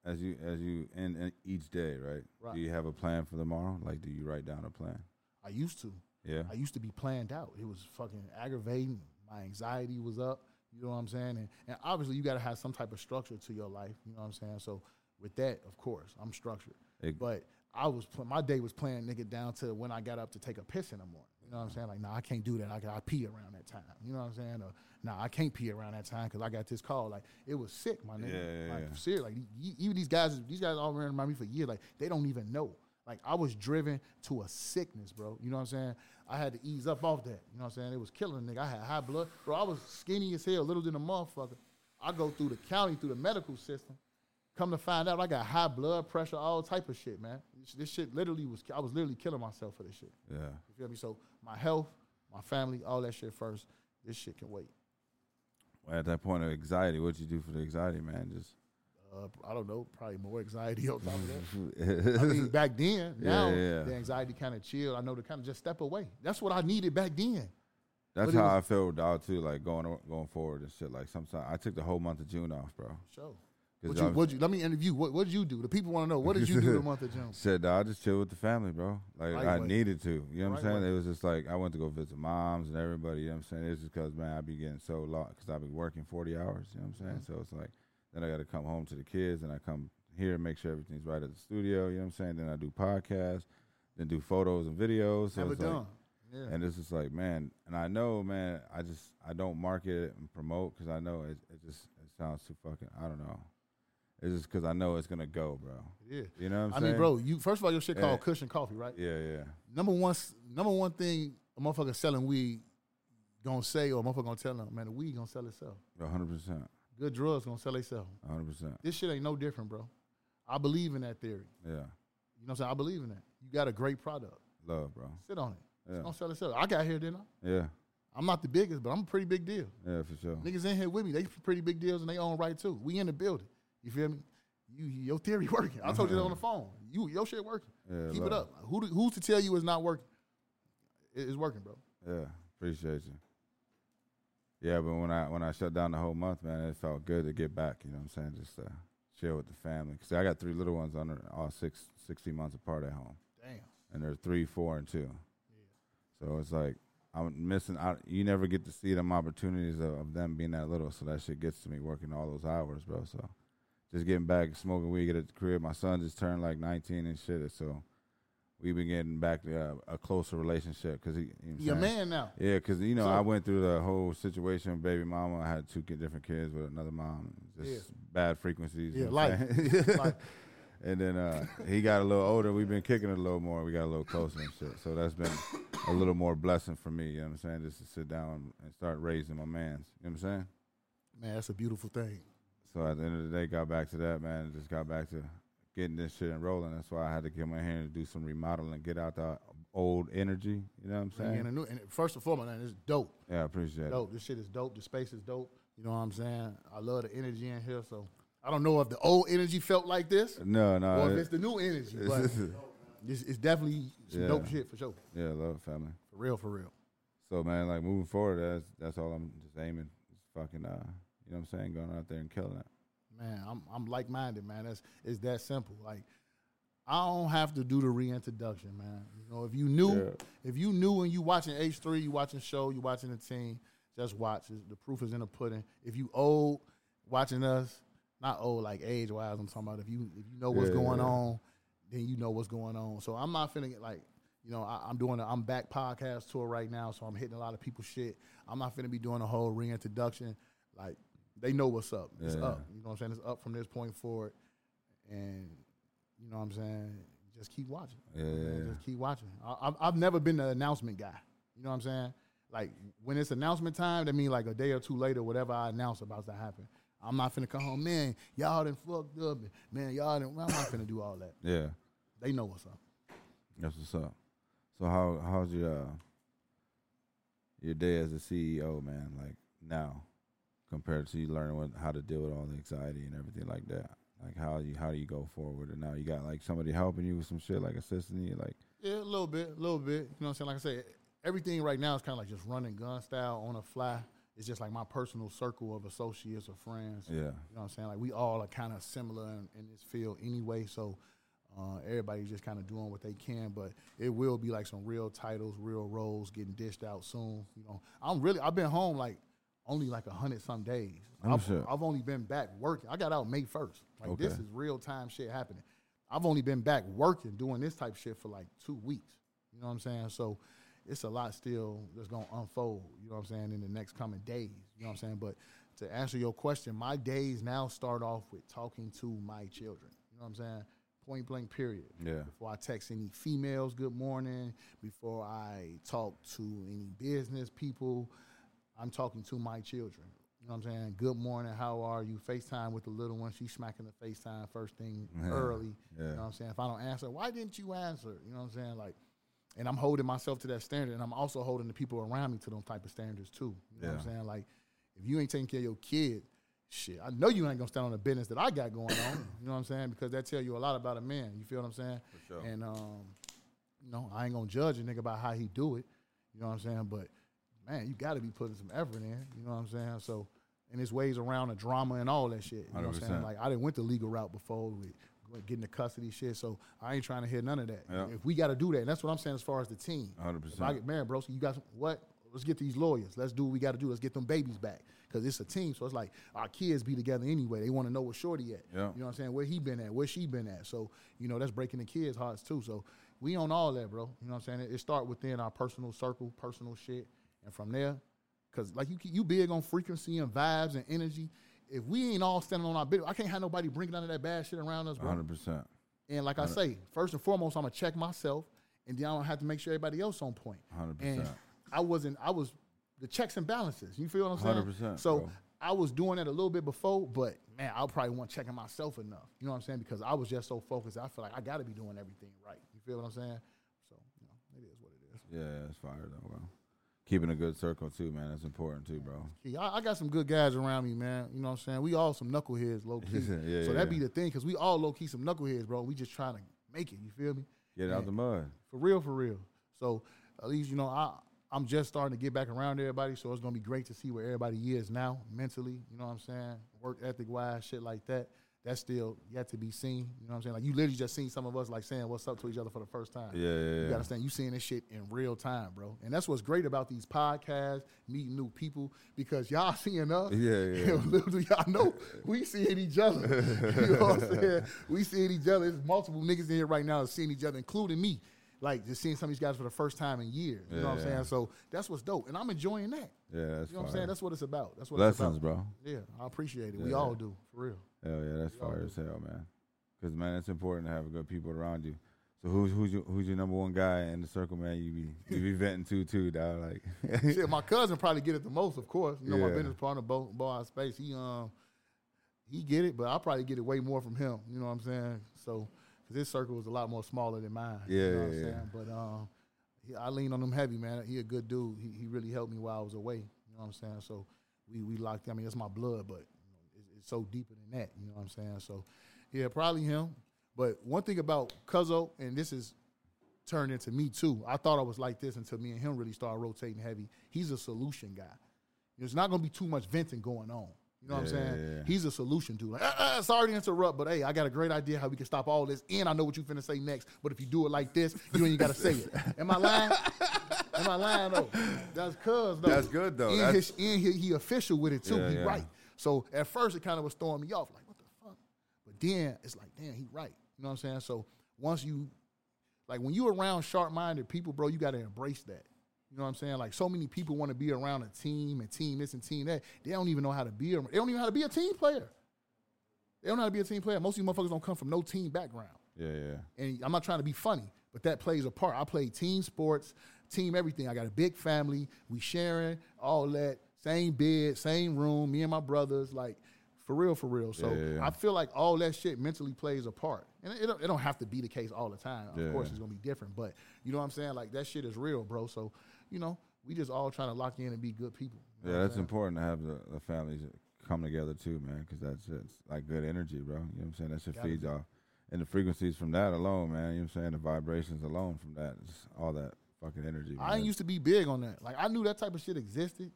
as you as you end in each day, right? Right. Do you have a plan for tomorrow? Like, do you write down a plan? I used to. Yeah. I used to be planned out. It was fucking aggravating. My anxiety was up. You know what I'm saying? And, and obviously, you got to have some type of structure to your life. You know what I'm saying? So with that, of course, I'm structured. It- but I was pl- my day was planned nigga down to when I got up to take a piss in the morning. You know what I'm saying? Like, nah, I can't do that. I got to pee around that time. You know what I'm saying? Or nah, I can't pee around that time because I got this call. Like, it was sick, my nigga. Yeah, yeah, like, yeah. serious. Like, even these guys, these guys all ran around me for years. Like, they don't even know. Like, I was driven to a sickness, bro. You know what I'm saying? I had to ease up off that. You know what I'm saying? It was killing a nigga. I had high blood. Bro, I was skinny as hell, little than a motherfucker. I go through the county, through the medical system. Come to find out, I got high blood pressure, all type of shit, man. This, this shit literally was, I was literally killing myself for this shit. Yeah. You feel me? So my health, my family, all that shit first. This shit can wait. Well, at that point of anxiety, what'd you do for the anxiety, man? Just Uh, I don't know, probably more anxiety on top of that. I mean, back then, now yeah, yeah. the anxiety kind of chilled. I know to kind of just step away. That's what I needed back then. That's how was- I feel with dog too. Like going going forward and shit. Like sometimes I took the whole month of June off, bro. Sure. What you, what you, let me interview. What what did you do? The people want to know. What did you do the month of June? Said, dog, I just chill with the family, bro. Like Right I way. needed to. You know what Right I'm saying? way. It was just like I went to go visit moms and everybody. You know what I'm saying? It's just because man, I be getting so long because I be working 40 hours. You know what I'm saying? Mm-hmm. So it's like then I got to come home to the kids and I come here and make sure everything's right at the studio. You know what I'm saying? Then I do podcasts, then do photos and videos. So Never it's like, done. Yeah. And it's just like, man, and I know, man, I just I don't market it and promote because I know it, it just it sounds too fucking. I don't know. It's just because I know it's gonna go, bro. yeah. You know what I'm I saying? I mean, bro, you first of all, your shit Yeah. called Kush and Coffee, right? Yeah, yeah, Number one, number one thing a motherfucker selling weed gonna say, or a motherfucker gonna tell them, man, the weed gonna sell itself. hundred percent, Good drugs gonna sell itself. hundred percent. This shit ain't no different, bro. I believe in that theory. Yeah, You know what I'm saying? I believe in that. You got a great product. love, bro. Sit on it. It's gonna sell itself. I got here, didn't I? yeah, I'm not the biggest, but I'm a pretty big deal. yeah, for sure. Niggas in here with me, they pretty big deals and they own right too. We in the building. You feel me? You your theory working. I told you that on the phone. You your shit working. Yeah, Keep it up. Who who's to tell you it's not working? It- It's working, bro. Yeah, appreciate you. Yeah, but when I when I shut down the whole month, man, it felt good to get back. You know what I'm saying? Just uh, chill with the family. Cause I got three little ones under all six, 16 months apart at home. Damn. and they're three, four, and two. Yeah. So it's like I'm missing out. You never get to see them opportunities of, of them being that little. So that shit gets to me working all those hours, bro. So just getting back smoking weed at the crib. My son just turned like 19 and shit. So we've been getting back to uh, a closer relationship because he, you know what I'm You're a saying? man now. Yeah, because you know So- I went through the whole situation. with Baby mama, I had two different kids with another mom. Just Yeah. bad frequencies. Yeah, you know what like- I'm saying? like- and then uh, he got a little older. We've been kicking it a little more. We got a little closer and shit. So that's been a little more blessing for me. You know what I'm saying? Just to sit down and start raising my man's. You know what I'm saying? Man, that's a beautiful thing. So at the end of the day, got back to that man. Just got back to getting this shit and rolling. That's why I had to get my hand to do some remodeling, get out the old energy. You know what I'm saying? in a new, and first and foremost, man, it's dope. yeah, I appreciate it. Dope. This shit is dope. The space is dope. You know what I'm saying? I love the energy in here. So I don't know if the old energy felt like this No, no. or if it- it's the new energy, it's- but it's- it's, it's definitely some Yeah. dope shit for sure. yeah, love it, family. For real, for real. So man, like moving forward, that's that's all I'm just aiming. Just fucking, uh, you know what I'm saying? Going out there and killing it. Man, I'm I'm like minded, man. That's it's that simple. Like I don't have to do the reintroduction, man. You know, if you knew, Yeah. if you knew and you watching H three, you watching show, you watching the team, just watch. The proof is in the pudding. If you old watching us, not old like age wise, I'm talking about if you if you know what's Yeah, going on, then you know what's going on. So I'm not finna get like. You know, I, I'm doing a I'm back podcast tour right now, so I'm hitting a lot of people shit. I'm not finna be doing a whole reintroduction. Like they know what's up. It's Yeah. up. You know what I'm saying? It's up from this point forward. And you know what I'm saying? Just keep watching. Yeah, You know, yeah, yeah. Just keep watching. I, I've, I've never been the announcement guy. You know what I'm saying? Like when it's announcement time, that means like a day or two later, whatever I announce about to happen. I'm not finna come home, man. Y'all done fucked up, man. Y'all done. I'm not finna do all that. Yeah, They know what's up. that's what's up. So how how's your uh, your day as a CEO, man? Like now, compared to you learning what, how to deal with all the anxiety and everything like that. Like how you how do you go forward? And now you got like somebody helping you with some shit, like assisting you, like Yeah, a little bit, a little bit. You know what I'm saying? Like I said, everything right now is kind of like just running gun style on a fly. It's just like my personal circle of associates or friends. yeah, You know what I'm saying? Like we all are kind of similar in, in this field anyway. So uh, everybody's just kind of doing what they can, but it will be like some real titles, real roles getting dished out soon. You know, I'm really I've been home like only like a hundred some days. Oh, I've, shit. I've only been back working. I got out May first. Like this is real time shit happening. I've only been back working doing this type shit for like two weeks. You know what I'm saying? So it's a lot still that's gonna unfold. You know what I'm saying in the next coming days. You know what I'm saying? But to answer your question, my days now start off with talking to my children. You know what I'm saying? Point blank, period. yeah, Before I text any females good morning, before I talk to any business people, I'm talking to my children. You know what I'm saying? Good morning, how are you? FaceTime with the little one. She's smacking the FaceTime first thing Yeah. early. Yeah. You know what I'm saying? If I don't answer, why didn't you answer? You know what I'm saying? Like, and I'm holding myself to that standard, and I'm also holding the people around me to those type of standards too. You know what I'm saying? Like, if you ain't taking care of your kid, shit, I know you ain't gonna stand on the business that I got going on. you know what I'm saying? Because that tell you a lot about a man. You feel what I'm saying? Sure. And um, you know, I ain't gonna judge a nigga about how he do it. You know what I'm saying? But man, you got to be putting some effort in. You know what I'm saying? So, and there's ways around the drama and all that shit. You know what I'm saying? Like I didn't went the legal route before with getting the custody shit. So I ain't trying to hear none of that. Yeah. If we got to do that, and that's what I'm saying as far as the team. 100%. If I get man, bro, so you got some, what? Let's get these lawyers. Let's do what we got to do. Let's get them babies back because it's a team. So it's like our kids be together anyway. They want to know where Shorty at. Yeah. You know what I'm saying? Where he been at? Where she been at? So you know that's breaking the kids' hearts too. So we on all that, bro. You know what I'm saying? It, it start within our personal circle, personal shit, and from there, because like you you big on frequency and vibes and energy. If we ain't all standing on our bit, I can't have nobody bringing none of that bad shit around us, bro. hundred percent. And like I say, first and foremost, I'm gonna check myself, and then I don't have to make sure everybody else on point. 100%. And I wasn't. I was the checks and balances. You feel what I'm saying? 100%, So bro. I was doing that a little bit before, but man, I probably wasn't checking myself enough. You know what I'm saying? Because I was just so focused. I feel like I got to be doing everything right. You feel what I'm saying? So you know, it is what it is. Yeah, it's fire though, bro. Keeping a good circle too, man. That's important too, bro. Yeah, I, I got some good guys around me, man. You know what I'm saying? We all some knuckleheads, low key. Yeah, so yeah. that be the thing, because we all low key some knuckleheads, bro. We just trying to make it. You feel me? Get out the mud. For real, for real. So at least you know I I'm just starting to get back around everybody. So it's gonna be great to see where everybody is now mentally. You know what I'm saying? Work ethic wise, shit like that. That's still yet to be seen. You know what I'm saying? Like you literally just seen some of us like saying what's up to each other for the first time. Yeah, yeah, You gotta understand, you seeing this shit in real time, bro. And that's what's great about these podcasts, meeting new people, because y'all seeing us. Yeah, yeah. little do y'all know, we seeing each other. you know what I'm saying? We seeing each other. There's multiple niggas in here right now seeing each other, including me. Like just seeing some of these guys for the first time in years. You know what I'm saying? So that's what's dope. And I'm enjoying that. Yeah, that's You know what I'm saying? That's what it's about. That's what Blessings, it's about. bro. Yeah, I appreciate it. We all do, for real. Hell yeah, that's fire as hell, man. Because man, it's important to have good people around you. So who's who's your, who's your number one guy in the circle, man? You be you be venting to too, dog. Like, Shit, my cousin probably get it the most, of course. You know, my business partner, Bo, Bo Out Space, he um he get it, but I probably get it way more from him. You know what I'm saying? So, because his circle was a lot more smaller than mine. you Yeah, know what yeah, I'm yeah. saying? But um, he, I lean on him heavy, man. He a good dude. He, he really helped me while I was away. You know what I'm saying? So we we locked. I mean, it's my blood, but you know, it's, so deeper than that. You know what I'm saying? So yeah, probably him. But one thing about Cuzzo, and this is turned into me too. I thought I was like this until me and him really started rotating heavy. He's a solution guy. There's not gonna be too much venting going on. You know what I'm saying? yeah, yeah. He's a solution dude. Like, ah, ah, sorry to interrupt, but hey, I got a great idea how we can stop all this. And I know what you finna say next. But if you do it like this, you ain't even gotta say it. Am I lying? Am I lying though? That's cuz though. That's good, though. And, That's- his, and he, he official with it too. Yeah, he yeah. right. So at first it kind of was throwing me off, like what the fuck. But then it's like, damn, he right. You know what I'm saying? So once you like when you around sharp minded people, bro, you gotta embrace that. You know what I'm saying? Like so many people want to be around a team and team this and team that. They don't even know how to be. They don't even know how to be a team player. They don't know how to be a team player. Most of these motherfuckers don't come from no team background. yeah, yeah. And I'm not trying to be funny, but that plays a part. I play team sports, team everything. I got a big family. We sharing all that. Same bed, same room. Me and my brothers, like for real, for real. So Yeah. I feel like all that shit mentally plays a part. And it don't, it don't have to be the case all the time. Of Yeah. course, it's gonna be different, but you know what I'm saying? Like that shit is real, bro. So you know, we just all trying to lock in and be good people. You know Yeah, that's important to have the, the families come together too, man, because that's it's like good energy, bro. You know what I'm saying? That shit Gotta feeds be. off. And the frequencies from that alone, man, you know what I'm saying? The vibrations alone from that, all that fucking energy. I ain't used to be big on that. Like I knew that type of shit existed.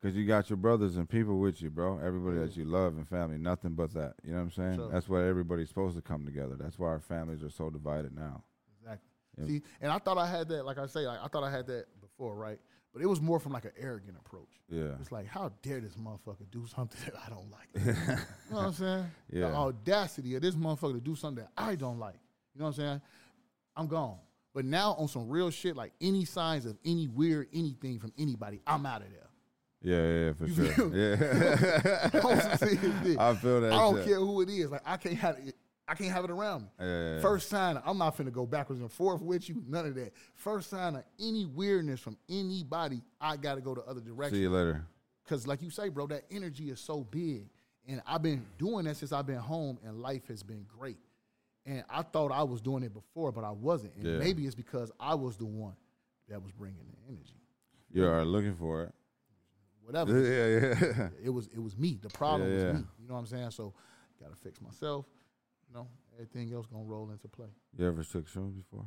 Because you got your brothers and people with you, bro. Everybody that you love and family, nothing but that. You know what I'm saying? Sure. That's why everybody's supposed to come together. That's why our families are so divided now. Exactly. Yep. See, and I thought I had that, like I say, like, I thought I had that before, right? But it was more from like an arrogant approach. Yeah. It's like, how dare this motherfucker do something that I don't like? you know what I'm saying? The Yeah. audacity of this motherfucker to do something that I don't like. You know what I'm saying? I'm gone. But now on some real shit, like any signs of any weird anything from anybody, I'm out of there. Yeah, yeah, for You sure. Yeah. On some serious shit. I feel that I don't shit. care who it is. Like I can't have it. I can't have it around me. Yeah. First sign, I'm not finna go backwards and forth with you. None of that. First sign of any weirdness from anybody, I gotta go the other direction. See you later. Cause like you say, bro, that energy is so big. And I've been doing that since I've been home and life has been great. And I thought I was doing it before, but I wasn't. And Yeah. maybe it's because I was the one that was bringing the energy. You are looking for it. Whatever. Yeah, yeah. it was it was me. The problem Yeah, was me. You know what I'm saying? So gotta fix myself. You know, everything else gonna roll into play. You ever took shrooms before?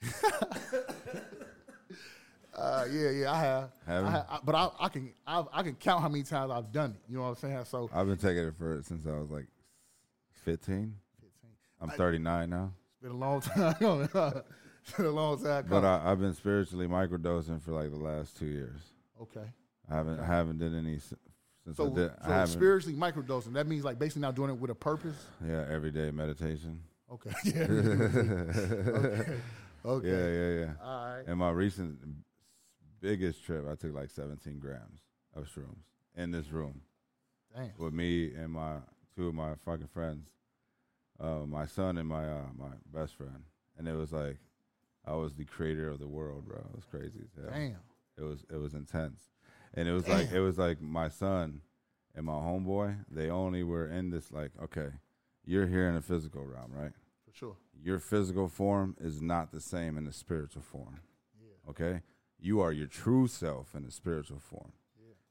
Uh, yeah, yeah, I have. Have I? I- but I, I can I, I can count how many times I've done it. You know what I'm saying? So I've been taking it for since I was like 15. 15. I'm 39 now. it's been a long time. it's been a long time. But. I, I've been spiritually microdosing for like the last two years. okay. I haven't I haven't did any s- since So, I did. I so haven't. spiritually microdosing. That means like basically now doing it with a purpose. yeah, everyday meditation. Okay. Yeah. okay. Okay. Yeah, yeah, yeah. All right. And my recent biggest trip, I took like 17 grams of shrooms in this room Damn. with me and my two of my fucking friends, uh, my son and my uh, my best friend, and it was like I was the creator of the world, bro. It was crazy as hell. Damn. It was it was intense, and it was like it was like my son and my homeboy. They only were in this like okay, you're here in the physical realm, right? For sure. Your physical form is not the same in the spiritual form. Yeah. Okay, you are your true self in the spiritual form.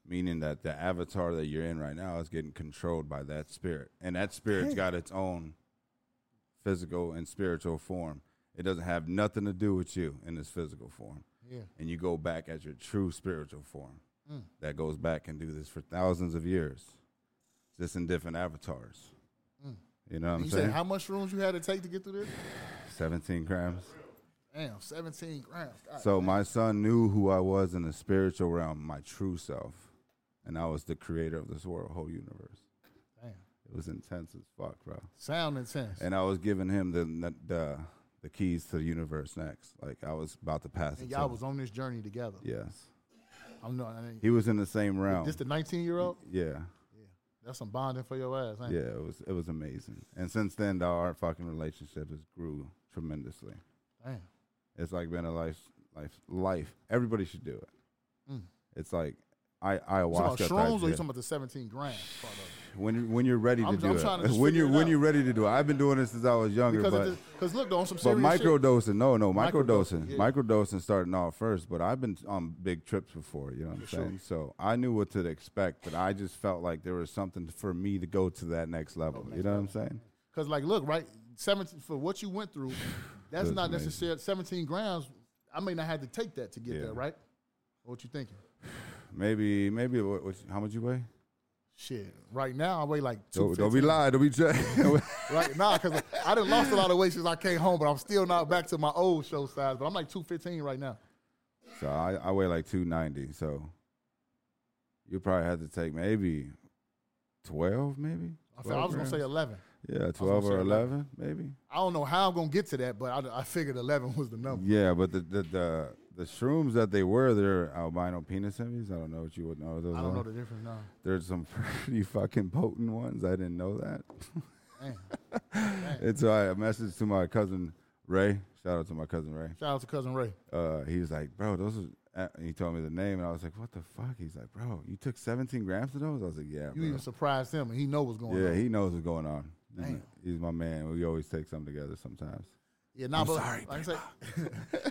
Meaning that the avatar that you're in right now is getting controlled by that spirit, and that spirit's got its own physical and spiritual form. It doesn't have nothing to do with you in this physical form Yeah. and you go back as your true spiritual form Mm. that goes back and do this for thousands of years just in different avatars Mm. You know what I'm You saying? said how much shrooms you had to take to get through this? 17 grams. Damn, 17 grams. God So my son knew who I was in the spiritual realm, my true self, and I was the creator of this world, whole universe. damn. It was intense as fuck, bro. Sound intense. And I was giving him the the the keys to the universe next. Like I was about to pass And it. y'all was on this journey together. yes. I'm not. I mean, He was in the same round. this the 19 year old. yeah, That's some bonding for your ass. Ain't yeah. it? Was it was amazing. And since then, our fucking relationship has grew tremendously. Damn. It's like been a life life life. Everybody should do it. Mm. It's like I You talking about ayahuasca. type shrooms or you talking about the 17 grams part of it? When you- when you're ready to I'm- do I'm it. to when you're when out. you're ready to do it. I've been doing this since I was younger, Because but because look, though, on some but serious micro shit. No, no, microdosing, Microdosing, yeah. Starting off first, but I've been on big trips before. You know what I'm sure. saying? So I knew what to expect, but I just felt like there was something for me to go to that next level. Oh, you Oh, next know what I'm saying? Because like, look, right, 17 for what you went through, that's That's not amazing. necessarily 17 grams. I may not have to take that to get Yeah. there, right? What you thinking? Maybe, maybe. What, what, how much you weigh? Shit, right now I weigh like Don't, two. don't be lying. Don't be trying. Right now, because I done lost a lot of weight since I came home, but I'm still not back to my old show size. But I'm like 215 right now. so I, I weigh like 290. So you probably have to take maybe 12, maybe. I, feel, I was gonna say 11. Yeah, 12 or 11. 11, maybe. I don't know how I'm gonna get to that, but I, I figured 11 was the number. Yeah, but the, the the the shrooms that they were, they're albino penis envies. I don't know what you would know those I don't are. know the difference now. There's some pretty fucking potent ones. I didn't know that. Damn. and so I messaged to my cousin Ray. Shout out to my cousin Ray. Shout out to cousin Ray. Uh, he was like, "Bro, those are." uh," and he told me the name, and I was like, "What the fuck?" He's like, "Bro, you took 17 grams of those?" I was like, "Yeah, You bro." even surprised him, and he know what's going yeah, on. Yeah, he knows what's going on. Damn. he's my man. We always take something together sometimes. Yeah, nah, I'm but sorry, like I say,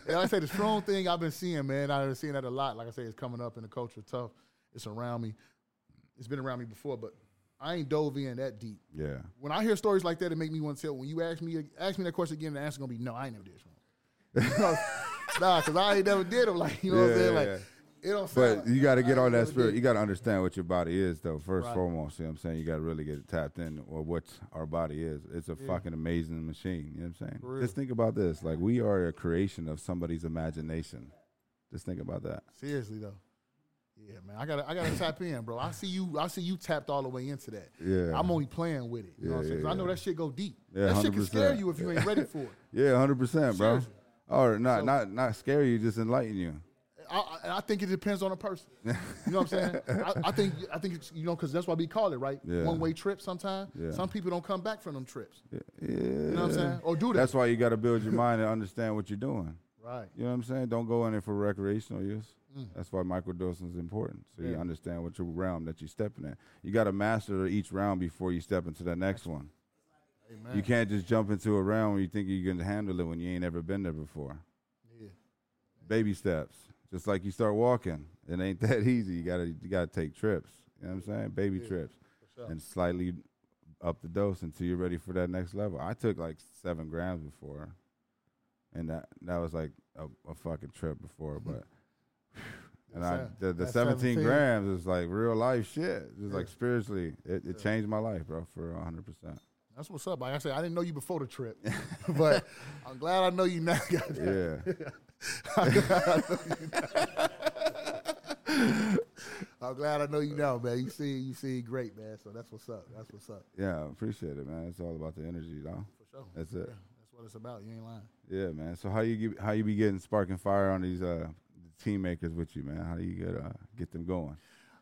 yeah, like I say, the strong thing I've been seeing, man, I've been seeing that a lot. Like I say, it's coming up in the culture tough. It's around me. It's been around me before, but I ain't dove in that deep. Yeah. When I hear stories like that, it make me want to tell. When you ask me, ask me that question again, the answer gonna be no. I ain't never did strong. nah, because I ain't never did them. Like you know what I'm Yeah, saying? Like yeah. It don't. Sound But like- you got to get on that spirit. You got to understand what your body is, though. First, Right. foremost, you know what I'm saying. You got to really get tapped in, or what our body is. It's a fucking amazing machine. You know what I'm saying? Just think about this: like we are a creation of somebody's imagination. Just think about that. Seriously though. Yeah, man, I gotta, I gotta tap in, bro. I see you, I see you tapped all the way into that. Yeah. I'm only playing with it. You know what I'm Yeah, saying? yeah, I know that shit go deep. Yeah, that shit can scare you if you ain't ready for it. Yeah, hundred percent, bro. Seriously. Or not, So- not, not scare you, just enlighten you. I, I, think it depends on the person. You know what I'm saying? I, I think, I think it's, you know, because that's why we call it right. Yeah. One way trip. Sometimes Yeah. some people don't come back from them trips. Yeah. You know what I'm saying? Or do that. That's why you got to build your mind and understand what you're doing. right. You know what I'm saying? Don't go in it for recreational use. That's why microdosing is important. So you Mm. Understand what your realm that you're stepping in. You got to master each round before you step into the next one. Amen. You can't just jump into a round where you think you can handle it when you ain't ever been there before. Yeah. Baby steps. Just like you start walking. It ain't that easy. You gotta you gotta take trips. You know what I'm saying? Baby Yeah, trips. sure. And slightly up the dose until you're ready for that next level. I took like seven grams before. And that that was like a, a fucking trip before, but and I, the, the 17, 17. grams is like real life shit. Just like spiritually, it, it changed my life, bro, for 100. percent That's what's up. Like I said, I didn't know you before the trip, but I'm glad I know you now. Yeah, I'm glad I know you now, man. You see, you see, great, man. So that's what's up. That's what's up. yeah, I appreciate it, man. It's all about the energy, though. For sure. That's Yeah, it. that's what it's about. You ain't lying. Yeah, man. So how you get, how you be getting sparking fire on these uh team makers with you, man? How do you get uh get them going?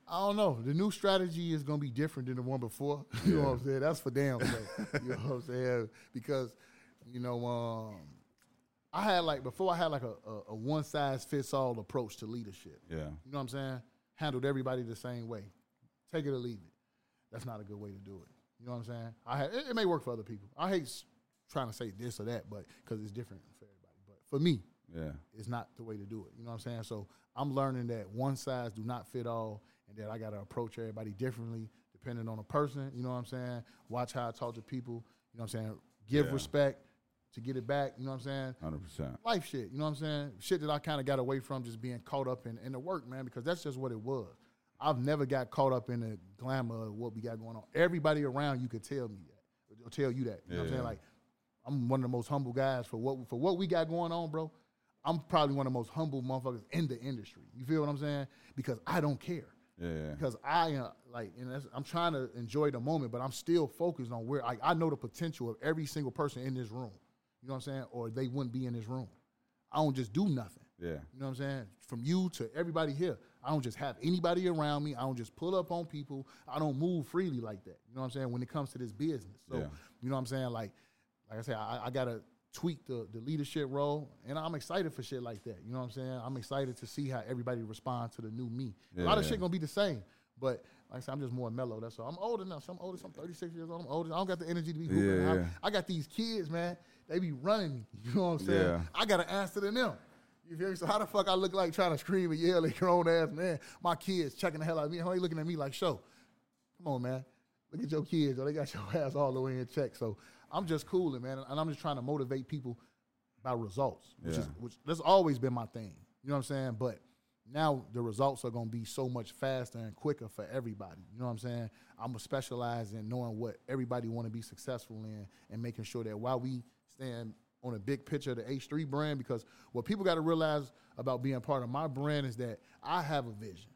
I don't know. The new strategy is gonna be different than the one before. you know what I'm saying? That's for damn sure. you know what I'm saying? Because, you know, um, I had like before I had like a, a, a one size fits all approach to leadership. Yeah, You know what I'm saying? Handled everybody the same way. Take it or leave it. That's not a good way to do it. You know what I'm saying? I had, it, it may work for other people. I hate trying to say this or that, but because it's different for everybody. But for me, yeah, it's not the way to do it. You know what I'm saying? So I'm learning that one size do not fit all, and that I got to approach everybody differently depending on the person. You know what I'm saying? Watch how I talk to people. You know what I'm saying? Give Yeah. respect to get it back. You know what I'm saying? hundred percent. Life shit. You know what I'm saying? Shit that I kind of got away from just being caught up in in the work, man, because that's just what it was. I've never got caught up in the glamour of what we got going on. Everybody around you could tell me that. will tell you that. You know what I'm saying? Like, I'm one of the most humble guys for what for what we got going on, bro. I'm probably one of the most humble motherfuckers in the industry. You feel what I'm saying? Because I don't care. Yeah. Because I uh, like, and that's, I'm trying to enjoy the moment, but I'm still focused on where I, I know the potential of every single person in this room. You know what I'm saying? Or they wouldn't be in this room. I don't just do nothing. Yeah. You know what I'm saying? From you to everybody here. I don't just have anybody around me. I don't just pull up on people. I don't move freely like that. You know what I'm saying? When it comes to this business. So, Yeah. you know what I'm saying? Like, like I said, I, I gotta tweak the, the leadership role, and I'm excited for shit like that. You know what I'm saying? I'm excited to see how everybody responds to the new me. Yeah, a lot of Yeah. shit gonna be the same, but like I said, I'm just more mellow. That's all. I'm older now. So I'm older. So I'm 36 years old. I'm older. I don't got the energy to be hooping. Yeah, I. I got these kids, man. They be running me. You know what I'm saying? Yeah. I got to answer to them. You feel me? So how the fuck I look like trying to scream and yell at grown ass man? My kids checking the hell out of me. How they looking at me like, show? Come on, man. Look at your kids. Or they got your ass all the way in check. So I'm just cooling, man, and I'm just trying to motivate people by results, which is which that's always been my thing. You know what I'm saying? But now the results are gonna be so much faster and quicker for everybody. You know what I'm saying? I'm gonna specialize in knowing what everybody want to be successful in and making sure that while we stand on a big picture of the H3 brand, because what people got to realize about being part of my brand is that I have a vision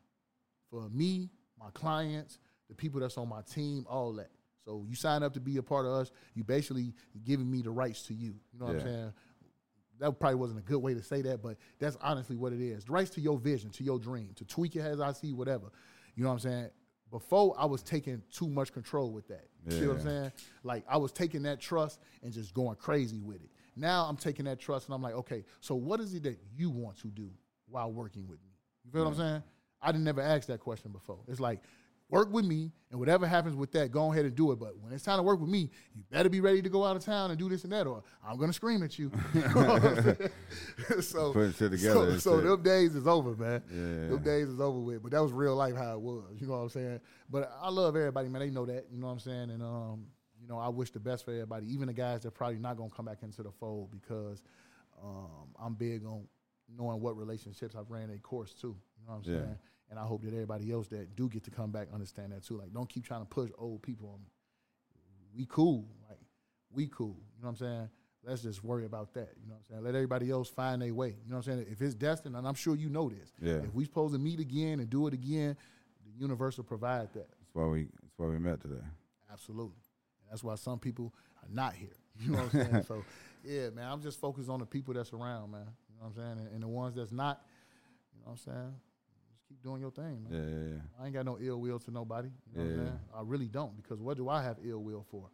for me, my clients, the people that's on my team, all that. So you sign up to be a part of us, you basically giving me the rights to you. You know what I'm saying? That probably wasn't a good way to say that, but that's honestly what it is. The rights to your vision, to your dream, to tweak it as I see, whatever. You know what I'm saying? Before I was taking too much control with that. You see what I'm saying? Like I was taking that trust and just going crazy with it. Now I'm taking that trust and I'm like, okay, so what is it that you want to do while working with me? You feel what I'm saying? I didn't never ask that question before. It's like, work with me, and whatever happens with that, go ahead and do it. But when it's time to work with me, you better be ready to go out of town and do this and that, or I'm gonna scream at you. You know what I'm saying? so Putting shit together So, so them days is over, man. Yeah. Them days is over with. But that was real life how it was. You know what I'm saying? But I love everybody, man. They know that. You know what I'm saying? And um, you know, I wish the best for everybody, even the guys that probably not gonna come back into the fold because um, I'm big on knowing what relationships I've ran a course too. You know what I'm Yeah. saying? And I hope that everybody else that do get to come back understand that too. Like, don't keep trying to push old people on me. We cool, like we cool. You know what I'm saying? Let's just worry about that. You know what I'm saying? Let everybody else find their way. You know what I'm saying? If it's destined, and I'm sure you know this. Yeah. If we supposed to meet again and do it again, the universe will provide that. That's why we. That's why we met today. Absolutely. And that's why some people are not here. You know what I'm saying? so, yeah, man, I'm just focused on the people that's around, man. You know what I'm saying? And, and the ones that's not, you know what I'm saying? Keep doing your thing, man. Yeah, yeah, yeah. I ain't got no ill will to nobody. You know what I'm Yeah. I really don't because what do I have ill will for?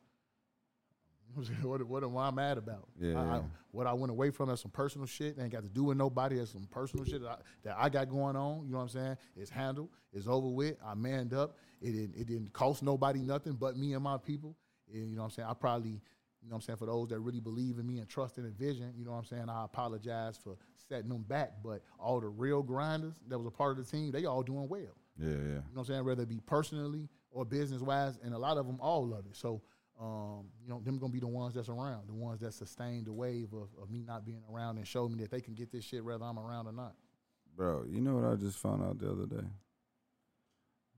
What? What, what am I mad about? Yeah, I, I, what I went away from that's some personal shit. Ain't got to do with nobody. That's some personal shit that I, that I got going on. You know what I'm saying? It's handled. It's over with. I manned up. It didn't, it didn't cost nobody nothing but me and my people. And, you know what I'm saying? I probably, you know what I'm saying, for those that really believe in me and trust in the vision, you know what I'm saying? I apologize for setting them back. But all the real grinders that was a part of the team, they all doing well. Yeah, yeah. You know what I'm saying? Whether it be personally or business wise, and a lot of them all love it. So, um, you know, them gonna be the ones that's around, the ones that sustain the wave of, of me not being around and show me that they can get this shit whether I'm around or not. Bro, you know what I just found out the other day?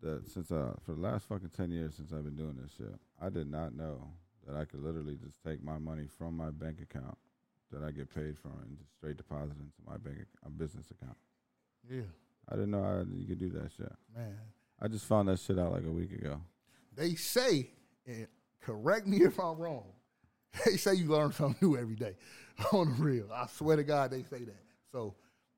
That since uh for the last fucking ten years since I've been doing this shit, I did not know that I could literally just take my money from my bank account that I get paid from and just straight deposit into my bank uh, business account. Yeah, I didn't know I, you could do that shit. man. I just found that shit out like a week ago. They say, and correct me if I'm wrong. They say you learn something new every day. On the real, I swear to God, they say that. So,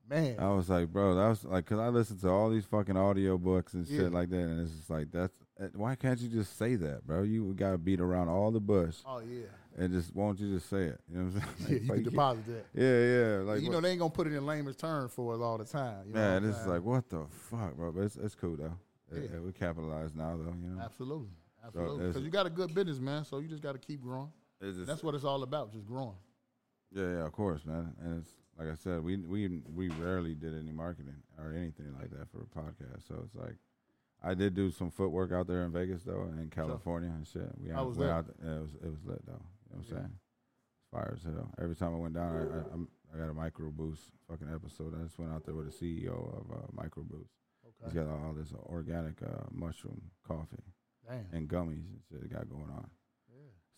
man, I was like, bro, that was like, cause I listened to all these fucking audio books and shit Yeah. like that, and it's just like, that's eh, why can't you just say that, bro? You gotta beat around all the bush oh yeah, and just won't you just say it? You know what I'm saying? yeah, you Like, can deposit that. Yeah, yeah. Like you know they ain't gonna put it in layman's terms for us all the time. You know what man, I'm this is like what the fuck, bro? But it's it's cool though. Yeah. Yeah. we capitalize now though. You know, Absolutely. Absolutely. Because you got a good business, man. So you just got to keep growing. just, That's what it's all about, just growing. yeah, yeah, of course, man. And it's like I said, we we we rarely did any marketing or anything like that for a podcast. So it's like. I did do some footwork out there in Vegas though, in California and shit. We How out, was went that? out yeah, it was it was lit though. You know what I'm Yeah. saying? Fire as hell. Every time I went down, I, I, I got a micro boost fucking episode. I just went out there with the CEO of uh, Micro Boost. He's Okay. got all this organic uh, mushroom coffee Damn. and gummies and shit got going on.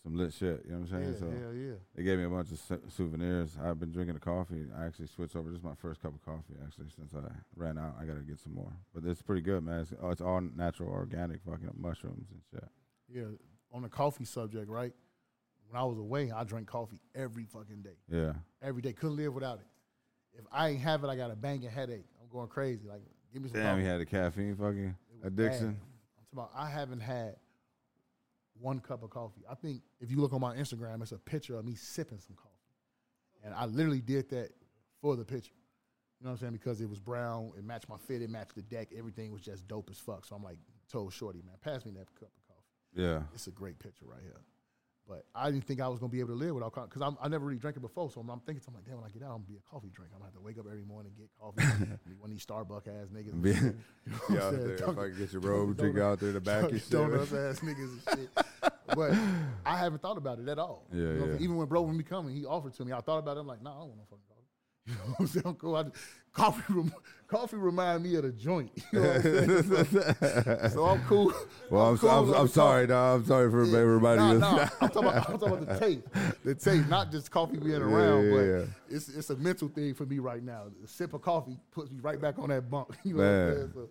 Some lit shit. You know what I'm saying? Yeah, so hell yeah. they gave me a bunch of sou- souvenirs. I've been drinking the coffee. I actually switched over. This is my first cup of coffee actually since I ran out. I gotta get some more, but it's pretty good, man. It's, oh, it's all natural, organic, fucking mushrooms and shit. Yeah, on the coffee subject, right? When I was away, I drank coffee every fucking day. Yeah, Every day. Couldn't live without it. If I ain't have it, I got a banging headache. I'm going crazy. Like, give me some damn, coffee. he had a caffeine fucking addiction. bad. I'm talking about, I haven't had one cup of coffee. I think if you look on my Instagram, it's a picture of me sipping some coffee. And I literally did that for the picture. You know what I'm saying? Because it was brown, it matched my fit, it matched the deck, everything was just dope as fuck. So I'm like, told Shorty, man, pass me that cup of coffee. Yeah, It's a great picture right here. But I didn't think I was gonna be able to live without coffee because I never really drank it before. So I'm, I'm thinking, I'm like, damn, when I get out, I'm gonna be a coffee drinker. I'm gonna have to wake up every morning, and get coffee, one of these Starbucks ass niggas. Be- You know Out there, if I could get your robe, drink out there the back and shit. Donuts ass niggas and shit. But I haven't thought about it at all. Yeah, You know yeah. Even when bro when me coming, he offered to me. I thought about it. I'm like, nah, I don't want no fucking. You know what I'm saying? I'm cool. I coffee, rem- coffee remind me of the joint. You know what I'm saying? so I'm cool. Well, I'm, cool I'm, I'm, sorry, dog. I'm sorry for yeah. everybody. Nah, nah. I'm talking, about, I'm talking about the taste. The taste, not just coffee being around, yeah, but yeah. it's it's a mental thing for me right now. A sip of coffee puts me right back on that bunk. You know Man. what I'm saying? So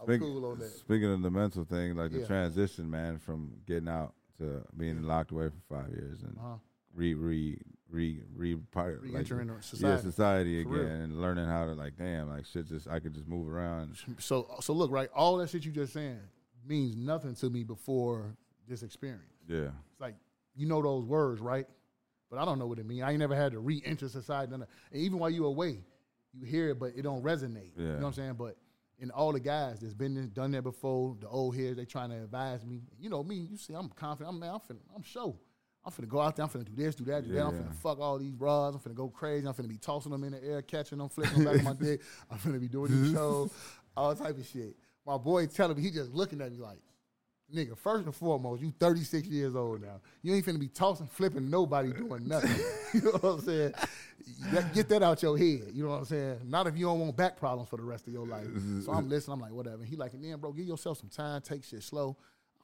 I'm Speak- cool on that. Speaking of the mental thing, like the transition, man, from getting out to being locked away for five years and Uh-huh. Re re re re part like, Re-entering yeah, society. society For again real. and learning how to like damn like shit just I could just move around. So so look, right, all that shit you just saying means nothing to me before this experience. Yeah, It's like you know those words, right? But I don't know what it means. I ain't never had to re-enter society. none of- And even while you away, you hear it, but it don't resonate. Yeah. You know what I'm saying? But in all the guys that's been done that before, the old heads, they trying to advise me. You know me. You see, I'm confident. I'm man. I'm finna, I'm sure. I'm finna go out there. I'm finna do this, do that, do that. I'm Yeah. finna fuck all these bras. I'm finna go crazy. I'm finna be tossing them in the air, catching them, flipping them back on my dick. I'm finna be doing these shows, all type of shit. My boy telling me, he just looking at me like, nigga, first and foremost, you 36 years old now. You ain't finna be tossing, flipping nobody doing nothing. you know what I'm saying? That- get that out your head. You know what I'm saying? Not if you don't want back problems for the rest of your life. So I'm listening. I'm like, whatever. He like, then, bro, give yourself some time. Take shit slow.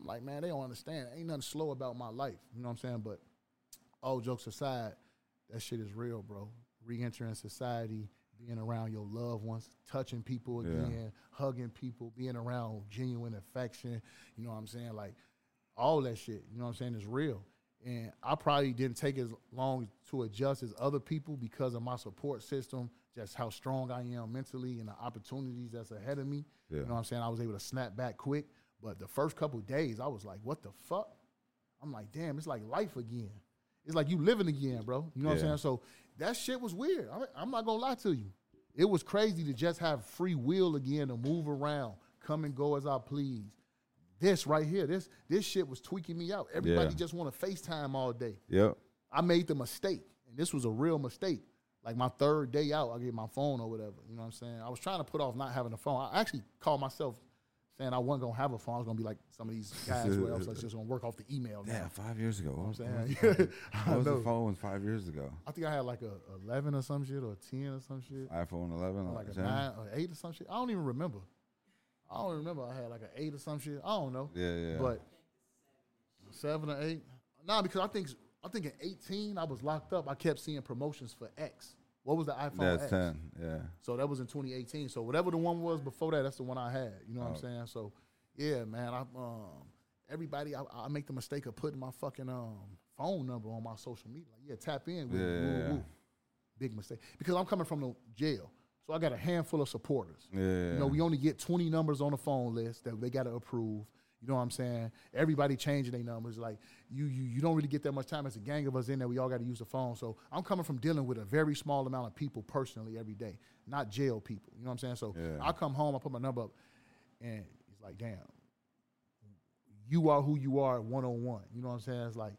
Like, man, they don't understand. Ain't nothing slow about my life. You know what I'm saying? But all jokes aside, that shit is real, bro. Re-entering society, being around your loved ones, touching people Yeah. again, hugging people, being around genuine affection. You know what I'm saying? Like all that shit. You know what I'm saying? Is real. And I probably didn't take as long to adjust as other people because of my support system, just how strong I am mentally and the opportunities that's ahead of me. Yeah. You know what I'm saying? I was able to snap back quick. But the first couple days, I was like, what the fuck? I'm like, damn, it's like life again. It's like you living again, bro. You know what I'm saying? So that shit was weird. I'm, I'm not gonna lie to you. It was crazy to just have free will again to move around, come and go as I please. This right here, this this shit was tweaking me out. Everybody Yeah. just want to FaceTime all day. yep, I made the mistake, and this was a real mistake. Like my third day out, I get my phone or whatever. You know what I'm saying? I was trying to put off not having a phone. I actually called myself saying I wasn't gonna have a phone. I was gonna be like some of these guys who else that's just gonna work off the email. yeah. Five years ago, what, I'm was- saying? what was the phone? What was know. the phone five years ago? I think I had like a 11 or some shit or a 10 or some shit. iPhone 11, Or like a 10? nine or eight or some shit. I don't even remember. I don't remember. I had like an eight or some shit. I don't know. Yeah, yeah. But seven or eight. Nah, because I think I think in 18 I was locked up. I kept seeing promotions for X. What was the iPhone that's X? ten. Yeah, So that was in 2018. So whatever the one was before that, that's the one I had. You know what I'm Oh. saying? So yeah, man. I um everybody I, I make the mistake of putting my fucking um phone number on my social media. Like, yeah, tap in with. Yeah, Woo, yeah, yeah. woo. Big mistake. Because I'm coming from the jail. So I got a handful of supporters. yeah. You know, we only get 20 numbers on the phone list that they got to approve. You know what I'm saying? Everybody changing their numbers. Like you, you, you don't really get that much time. It's a gang of us in there. We all got to use the phone. So I'm coming from dealing with a very small amount of people personally every day, not jail people. You know what I'm saying? So Yeah. I come home, I put my number up, and it's like, damn, you are who you are one on one. You know what I'm saying? It's like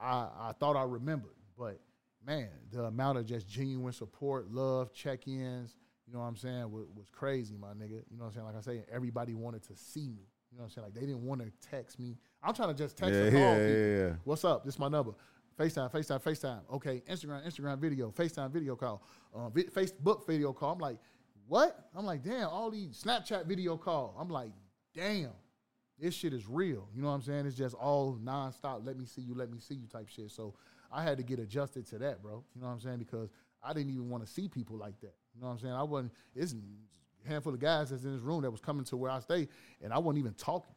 I, I thought I remembered, but man, the amount of just genuine support, love, check-ins, you know what I'm saying, was, was crazy, my nigga. You know what I'm saying? Like I say, everybody wanted to see me. You know what I'm saying? Like they didn't want to text me. I'm trying to just text yeah, and call yeah, people. yeah, yeah. What's up? This is my number. FaceTime, FaceTime, FaceTime. Okay, Instagram, Instagram video, FaceTime video call, uh, vi- Facebook video call. I'm like, what? I'm like, damn, all these Snapchat video call. I'm like, damn. this shit is real. You know what I'm saying? It's just all nonstop. Let me see you. Let me see you type shit. So I had to get adjusted to that, bro. You know what I'm saying? Because I didn't even want to see people like that. You know what I'm saying? I wasn't. It's handful of guys that's in this room that was coming to where I stay, and I wasn't even talking.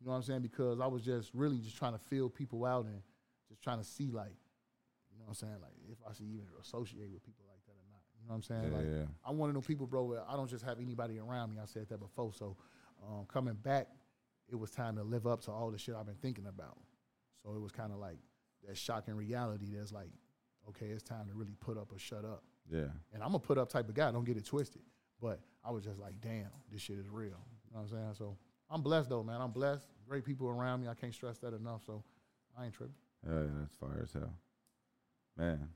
You know what I'm saying? Because I was just really just trying to feel people out and just trying to see like, you know what I'm saying? Like if I should even associate with people like that or not. You know what I'm saying? Yeah, like yeah. I'm one of them people, bro. Where I don't just have anybody around me. I said that before. So um, coming back, it was time to live up to all the shit I've been thinking about. So it was kind of like that shocking reality. That's like, okay, it's time to really put up or shut up. Yeah. And I'm a put up type of guy. Don't get it twisted. But I was just like, damn, this shit is real. You know what I'm saying? So I'm blessed though, man. I'm blessed. Great people around me. I can't stress that enough. So I ain't tripping. Yeah, yeah, that's fire as hell. Man,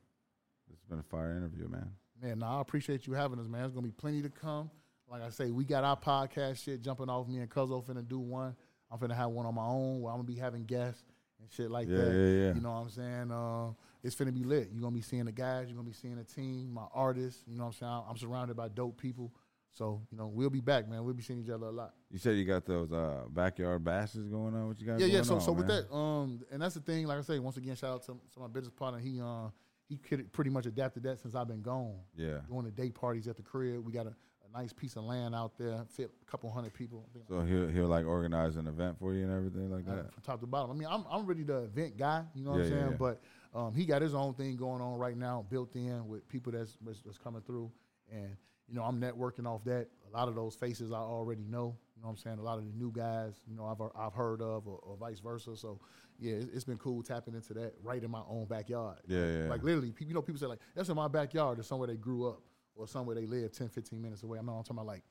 this has been a fire interview, man. Man, nah, I appreciate you having us, man. There's gonna be plenty to come. Like I say, we got our podcast shit jumping off. Me and Cuzzo finna do one. I'm finna have one on my own where I'm gonna be having guests and shit like Yeah, that. yeah, yeah. You know what I'm saying? Uh, it's finna be lit. You're gonna be seeing the guys. You're gonna be seeing the team, my artists. You know what I'm saying? I'm surrounded by dope people. So you know we'll be back, man. We'll be seeing each other a lot. You said you got those uh, backyard bashes going on. What you got? yeah, yeah. So, on, so with that, um, and that's the thing. Like I say, once again, shout out to, to my business partner. He, uh, he could pretty much adapted that since I've been gone. Yeah. Doing the day parties at the crib. We got a, a nice piece of land out there, fit a couple hundred people. So he'll he'll like organize an event for you and everything like that. from top to bottom. I mean, I'm I'm really the event guy. You know what Yeah, I'm saying? yeah. But um, he got his own thing going on right now, built in with people that's that's coming through, and you know I'm networking off that. A lot of those faces I already know. You know what I'm saying? A lot of the new guys, you know, I've I've heard of, or, or vice versa. So yeah, it's, it's been cool tapping into that right in my own backyard. Yeah, yeah. Like literally, people, you know, people say like that's in my backyard or somewhere they grew up or somewhere they live 10, 15 minutes away. I'm not talking about like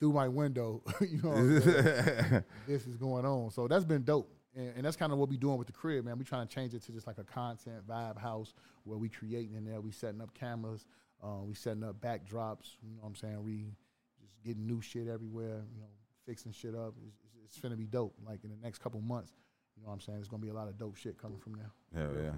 through my window. you know, what I'm this is going on. So that's been dope. And, and that's kind of what we doing with the crib, man. We trying to change it to just like a content vibe house where we creating in there. We setting up cameras. Uh, we setting up backdrops. You know what I'm saying? We just getting new shit everywhere. You know, fixing shit up. It's, it's, it's finna be dope. Like in the next couple months, you know what I'm saying? It's gonna be a lot of dope shit coming from there. Hell For yeah.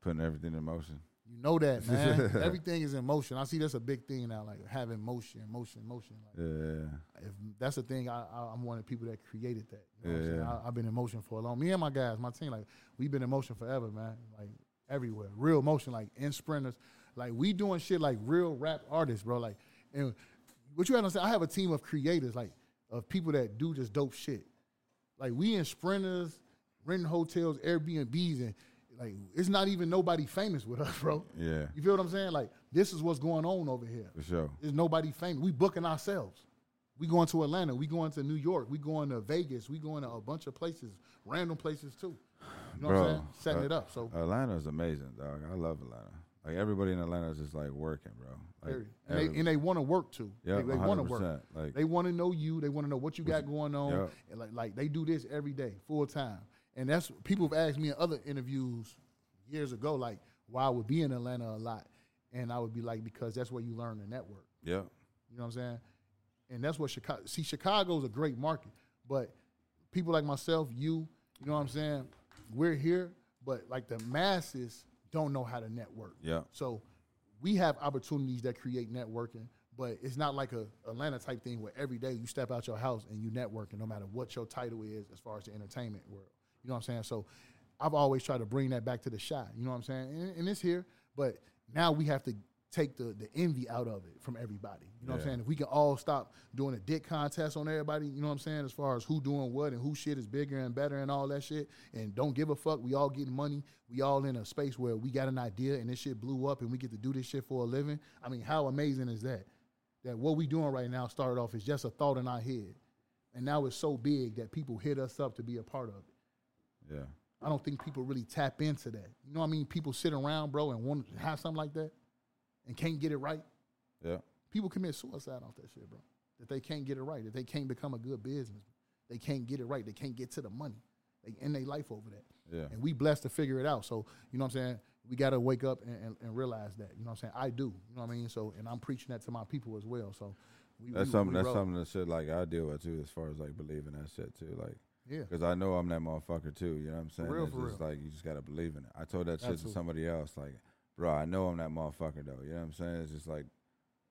Putting everything in motion. You know that, man. Everything is in motion. I see that's a big thing now, like having motion, motion, motion. Like, Yeah. if that's the thing, I, I, I'm one of the people that created that. You know I'm I, I've been in motion for a long. Me and my guys, my team, like we've been in motion forever, man. Like everywhere, real motion, like in sprinters, like we doing shit like real rap artists, bro. Like, and what you have to say, I have a team of creators, like of people that do just dope shit. Like we in sprinters, renting hotels, Airbnbs, and like it's not even nobody famous with us, bro. Yeah. You feel what I'm saying? Like this is what's going on over here. For sure. There's nobody famous. We booking ourselves. We going to Atlanta. We going to New York. We going to Vegas. We going to a bunch of places, random places too. You know what I'm saying? Setting uh, it up. So Atlanta is amazing, dog. I love Atlanta. Like everybody in Atlanta is just like working, bro. Like and they they want to work too. Yep, they, they want to work. 100%. Like- they want to know you. They want to know what you got going on. Yep. And like like they do this every day, full time. And that's people have asked me in other interviews years ago, like why I would be in Atlanta a lot, and I would be like because that's where you learn the network. Yeah, You know what I'm saying? And that's what Chicago. See, Chicago's a great market, but people like myself, you, you know what I'm saying? We're here, but like the masses don't know how to network. Yeah. So we have opportunities that create networking, but it's not like a Atlanta type thing where every day you step out your house and you networking, no matter what your title is as far as the entertainment world. You know what I'm saying? So I've always tried to bring that back to the shot. You know what I'm saying? And, and it's here, but now we have to take the the envy out of it from everybody. You know what I'm saying? If we can all stop doing a dick contest on everybody, you know what I'm saying? As far as who doing what and who shit is bigger and better and all that shit, and don't give a fuck. We all getting money. We all in a space where we got an idea and this shit blew up and we get to do this shit for a living. I mean, how amazing is that? That what we doing right now started off as just a thought in our head, and now it's so big that people hit us up to be a part of it. Yeah. I don't think people really tap into that. You know what I mean? People sit around, bro, and want to have something like that and can't get it right. Yeah. People commit suicide off that shit, bro. That they can't get it right. That they can't become a good business. They can't get it right. They can't get to the money. They end their life over that. Yeah. And we blessed to figure it out. So, you know what I'm saying? We got to wake up and, and, and realize that. You know what I'm saying? I do. You know what I mean? So, and I'm preaching that to my people as well. So, we, That's we, something. we that's something that shit like I deal with too, as far as like believing that shit too. Like, Yeah. because I know I'm that motherfucker too. You know what I'm saying? real, it's for just real. like you just gotta believe in it. I told that shit Absolutely. to somebody else. Like, bro, I know I'm that motherfucker though. You know what I'm saying? It's just like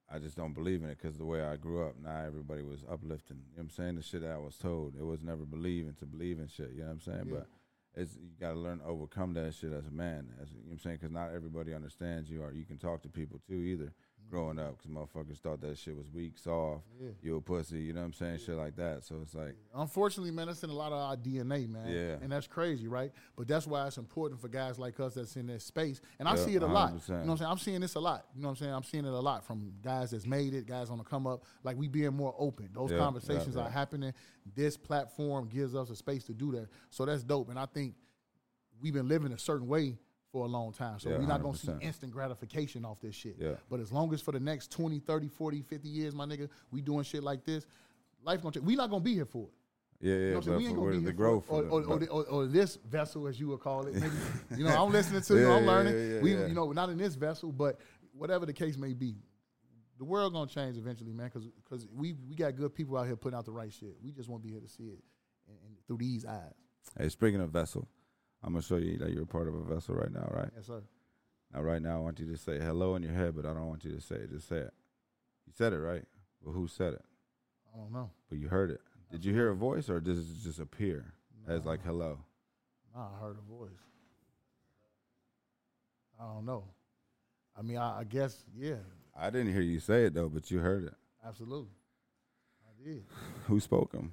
I just don't believe in it because the way I grew up, not everybody was uplifting. You know what I'm saying? The shit that I was told, it was never believing to believe in shit. You know what I'm saying? Yeah. But it's you got to learn to overcome that shit as a man. As you know what I'm saying? Because not everybody understands you, or you can talk to people too either. Growing up, because motherfuckers thought that shit was weak, soft, Yeah. you a pussy. You know what I'm saying? Shit like that. So it's like, Unfortunately, man, that's in a lot of our DNA, man. Yeah. And that's crazy, right? But that's why it's important for guys like us that's in this space. And I Yeah, see it a lot. 100%. You know what I'm saying? I'm seeing this a lot. You know what I'm saying? I'm seeing it a lot from guys that's made it, guys on the come up. Like we being more open. Those Yeah, conversations yeah, yeah. are happening. This platform gives us a space to do that. So that's dope. And I think we've been living a certain way for a long time. So Yeah, we're not going to see instant gratification off this shit. Yeah. But as long as for the next 20, 30, 40, 50 years, my nigga, we doing shit like this, life going to change. we not going to be here for it. yeah, yeah. You know what We ain't gonna be the here for growth, for or, the- or, or, or this vessel, as you would call it. Maybe, you know, I'm listening to you. I'm learning. we, you know, not in this vessel, but whatever the case may be, the world gonna change eventually, man. Because because we we got good people out here putting out the right shit. We just won't be here to see it and, and through these eyes. Hey, speaking of vessel, I'm gonna show you that you're a part of a vessel right now, right? Yes, sir. Now, right now, I want you to say hello in your head, but I don't want you to say it. Just say it. You said it right, but who said it? I don't know. But you heard it. Did you hear a voice, or does it just appear as like hello? Nah, I heard a voice. I don't know. I mean, I, I guess, yeah, I didn't hear you say it though, but you heard it. absolutely. I did. Who spoke them?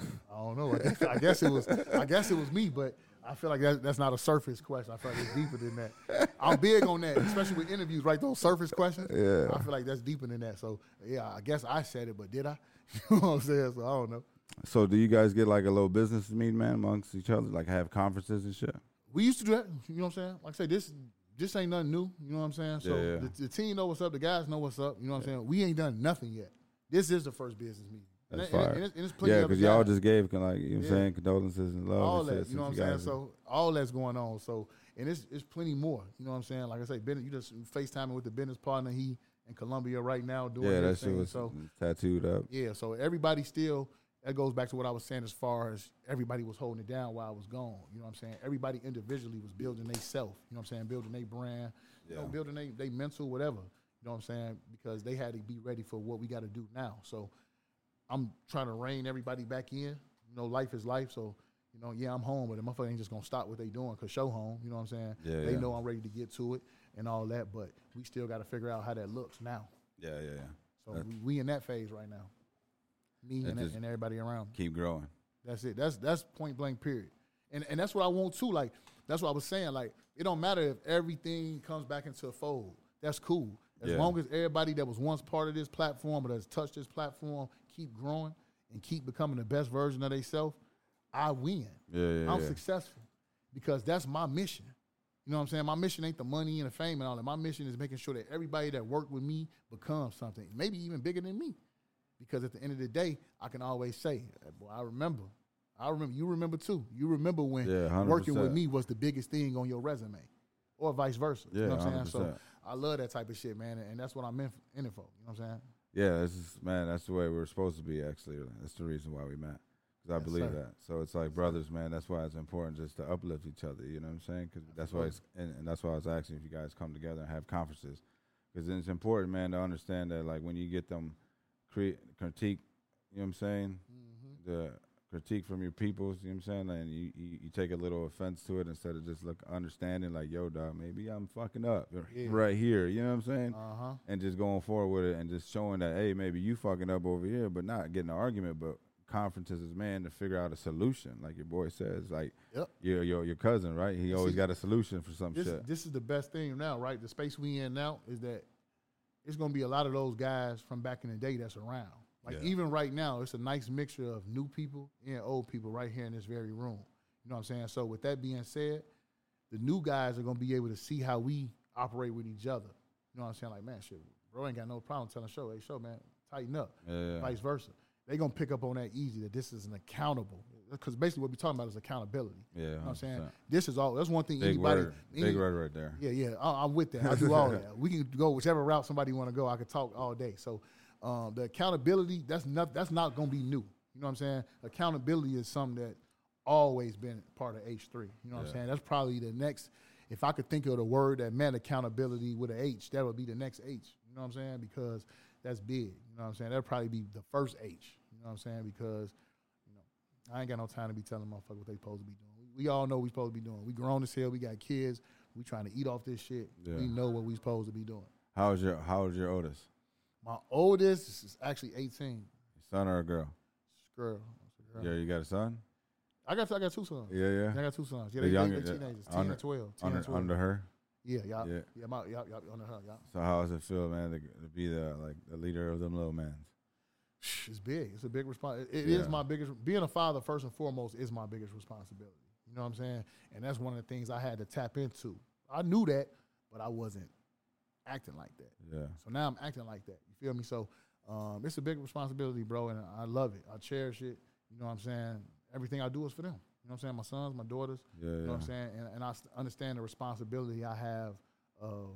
I don't know. I guess, I guess it was. I guess it was me, but I feel like that, that's not a surface question. I feel like it's deeper than that. I'm big on that, especially with interviews. Right, those surface questions. Yeah. I feel like that's deeper than that. So yeah, I guess I said it, but did I? you know what I'm saying? So I don't know. So, do you guys get like a little business meeting, man, amongst each other, like have conferences and shit? We used to do that. You know what I'm saying? Like I say, this this ain't nothing new. You know what I'm saying? So Yeah, yeah. The, the team know what's up. The guys know what's up. You know what I'm saying? We ain't done nothing yet. This is the first business meeting. That's and fire. and it's- and it's Yeah, because y'all just gave, like, you know what I'm Yeah. saying, condolences and love all and that. You know what I'm saying? So all that's going on. So and it's it's plenty more. You know what I'm saying? Like I say, Ben, you just FaceTiming with the business partner. He in Colombia right now doing yeah, that shit thing. was so tattooed up. yeah, so everybody still. That goes back to what I was saying as far as everybody was holding it down while I was gone. You know what I'm saying? Everybody individually was building they self. You know what I'm saying? Building their brand. You know, Yeah. building they they mental whatever. You know what I'm saying? Because they had to be ready for what we got to do now. So I'm trying to rein everybody back in. You know, life is life. So, you know, yeah, I'm home, but the motherfucker ain't just gonna stop what they doing because show home. You know what I'm saying? Yeah, they yeah. know I'm ready to get to it and all that, but we still got to figure out how that looks now. Yeah, yeah, yeah. So we, we in that phase right now. Me and, and everybody around. Keep growing. That's it. That's that's point blank period. And and that's what I want too. Like that's what I was saying. Like it don't matter if everything comes back into a fold. That's cool. As Yeah. long as everybody that was once part of this platform or that's touched this platform keep growing and keep becoming the best version of themselves, I win. Yeah, yeah, I'm yeah. successful because that's my mission. You know what I'm saying? My mission ain't the money and the fame and all that. My mission is making sure that everybody that worked with me becomes something, maybe even bigger than me. Because at the end of the day, I can always say, boy, I remember. I remember. You remember too. You remember when Yeah, working with me was the biggest thing on your resume, or vice versa. you Yeah, know what I'm saying? So 100%. I love that type of shit, man, and that's what I'm in, in it for. You know what I'm saying? Yeah, this is man. That's the way we're supposed to be. Actually, that's the reason why we met. Because I Yes, believe sir. that. So it's like brothers, man. That's why it's important just to uplift each other. You know what I'm saying? Because that's why it's and, and that's why I was asking if you guys come together and have conferences. Because it's important, man, to understand that like when you get them create critique, you know what I'm saying? Mm-hmm. The critique from your peoples, you know what I'm saying? And you, you, you take a little offense to it instead of just look understanding like, yo, dog, maybe I'm fucking up Yeah. right here. You know what I'm saying? Uh huh. and just going forward with it and just showing that hey maybe you fucking up over here but not getting an argument but conferences as man to figure out a solution like your boy says like Yep. your your your cousin right he always See, got a solution for some this, shit this is the best thing now, right? The space we in now is that it's gonna be a lot of those guys from back in the day that's around. Like Yeah. even right now, it's a nice mixture of new people and old people right here in this very room. You know what I'm saying? So with that being said, the new guys are gonna be able to see how we operate with each other. You know what I'm saying? Like, man, shit, bro ain't got no problem telling show, hey, show, man, tighten up. Yeah. Vice versa. They gonna pick up on that easy that this is an accountable. Because basically what we're talking about is accountability. yeah You know what I'm saying? 100%. This is all that's one thing big anybody word any- big word right there yeah, yeah, I, I'm with that. I do all that. We can go whichever route somebody want to go. I could talk all day. So um, the accountability that's not that's not going to be new. You know what I'm saying? Accountability is something that always been part of H3. You know what I'm saying? That's probably the next. If I could think of the word that meant accountability with an H, that would be the next H. You know what I'm saying? Because that's big. You know what I'm saying? That'd probably be the first H. You know what I'm saying? Because you know I ain't got no time to be telling motherfuckers what they supposed to be doing. We, we all know we supposed to be doing. We grown as hell. We got kids. We trying to eat off this shit. Yeah. We know what we supposed to be doing. How's your How's your oldest? My oldest is actually 18. Son or a girl? Girl. A girl. Yeah, you got a son? I got I got two sons. Yeah, yeah. I got two sons. Yeah, The they, younger- they, they the- teenagers, 10 under- and 12. 10 Under, 12. under her. Yeah, yeah, Yeah. yeah. Yeah, my, yeah, yeah, under her, yeah. So how does it feel, man, to, to be the like the leader of them little mans? It's big. It's a big response. It is Yeah. my biggest. Being a father, first and foremost, is my biggest responsibility. You know what I'm saying? And that's one of the things I had to tap into. I knew that, but I wasn't acting like that. Yeah, So now I'm acting like that. You feel me? So um, it's a big responsibility, bro, and I love it. I cherish it. You know what I'm saying? Everything I do is for them. You know what I'm saying? My sons, my daughters. yeah, You know yeah. what I'm saying? And, and I understand the responsibility I have of,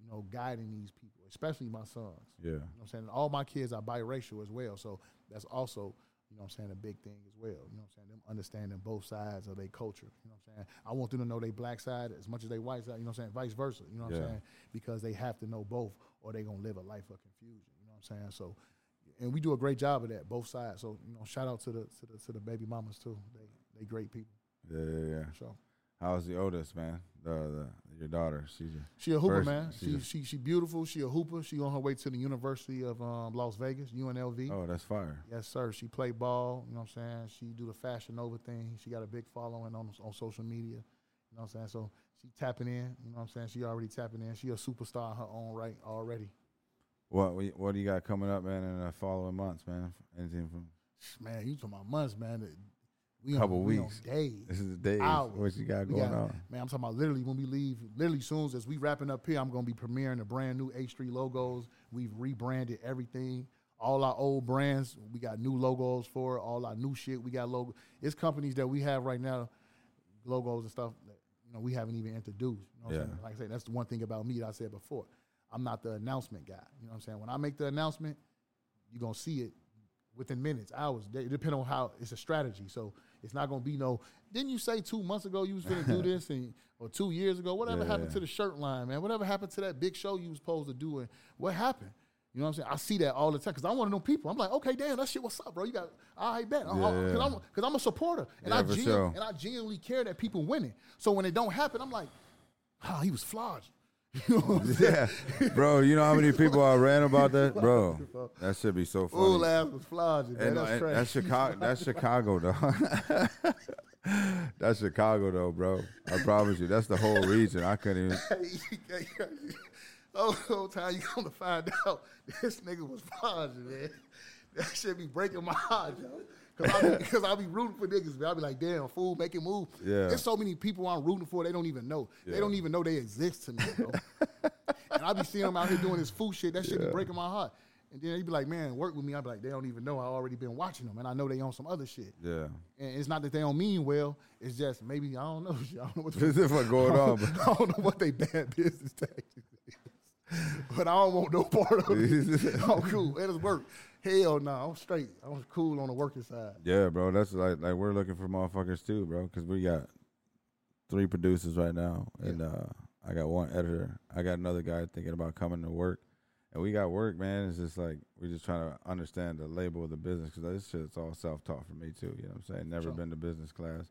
you know, guiding these people, especially my sons. Yeah, You know what I'm saying? All my kids are biracial as well. So that's also, you know what I'm saying, a big thing as well. You know what I'm saying? Them understanding both sides of their culture. You know what I'm saying? I want them to know they black side as much as they white side, you know what I'm saying? Vice versa. You know what Yeah. I'm saying? Because they have to know both or they gonna live a life of confusion. You know what I'm saying? So and we do a great job of that, both sides. So, you know, shout out to the to the to the baby mamas too. They they great people. yeah, yeah, yeah. So How's the oldest, man? The, the your daughter, she's your, She a hooper, First, man. She, a- she she beautiful. She a hooper. She on her way to the University of um, Las Vegas, UNLV. oh, that's fire. Yes, sir. She play ball. You know what I'm saying? She do the Fashion Nova thing. She got a big following on on social media. You know what I'm saying? So she tapping in. You know what I'm saying? She already tapping in. She a superstar in her own right already. What what do you got coming up, man, in the following months, man? Anything from Man, you talking about months, man. We Couple on, we weeks. days. this is the days? Hours. What you got We going got- on? Man, I'm talking about literally when we leave, literally soon as we wrapping up here, I'm gonna be premiering the brand new H3 logos. We've rebranded everything. All our old brands, we got new logos for. All our new shit, we got logo. It's companies that we have right now, logos and stuff that you know we haven't even introduced. You know what I'm Yeah. saying? Like I said, that's the one thing about me that I said before. I'm not the announcement guy. You know what I'm saying? When I make the announcement, you're gonna see it within minutes, hours. They depend on how it's a strategy. So it's not gonna be no. Didn't you say two months ago you was gonna do this and or two years ago? Whatever Yeah, happened to the shirt line, man? Whatever happened to that big show you was supposed to do and what happened? You know what I'm saying? I see that all the time because I want to know people. I'm like, okay, damn, that shit, what's up, bro? You got, I bet, because Yeah, yeah. I'm, cause I'm a supporter and Yeah, I genu- sure. and I genuinely care that people winning. So when it don't happen, I'm like, ah, he was flogged. You know what I'm saying? Yeah, bro. You know how many people I ran about that, bro? That should be so funny. Full ass was flogged, man. And, That's and that's Chicago. That's Chicago, though. that's Chicago, though, bro. I promise you, that's the whole region. I couldn't even. oh, whole time you gonna find out this nigga was flogged, man. That should be breaking my heart, yo. Cause I, be, Cause I be rooting for niggas, man. I'll be like, damn, fool, make it move. Yeah. There's so many people I'm rooting for, they don't even know. Yeah. They don't even know they exist to me, bro. and I'll be seeing them out here doing this fool shit. That shit be breaking my heart. And then they be like, man, work with me. I be like, they don't even know. I already been watching them, and I know they on some other shit. Yeah. And it's not that they don't mean well. It's just maybe I don't know. I don't know what the This is what's going on. I don't know what they bad business tactics is. But I don't want no part of it. I'm cool. Us work. Hell no, I'm straight. I'm cool on the working side. Yeah, bro. That's like like we're looking for motherfuckers too, bro. Because we got three producers right now, and uh, I got one editor. I got another guy thinking about coming to work, and we got work, man. It's just like we're just trying to understand the label of the business because this shit's all self taught for me too. You know what I'm saying? Never Sure. been to business class.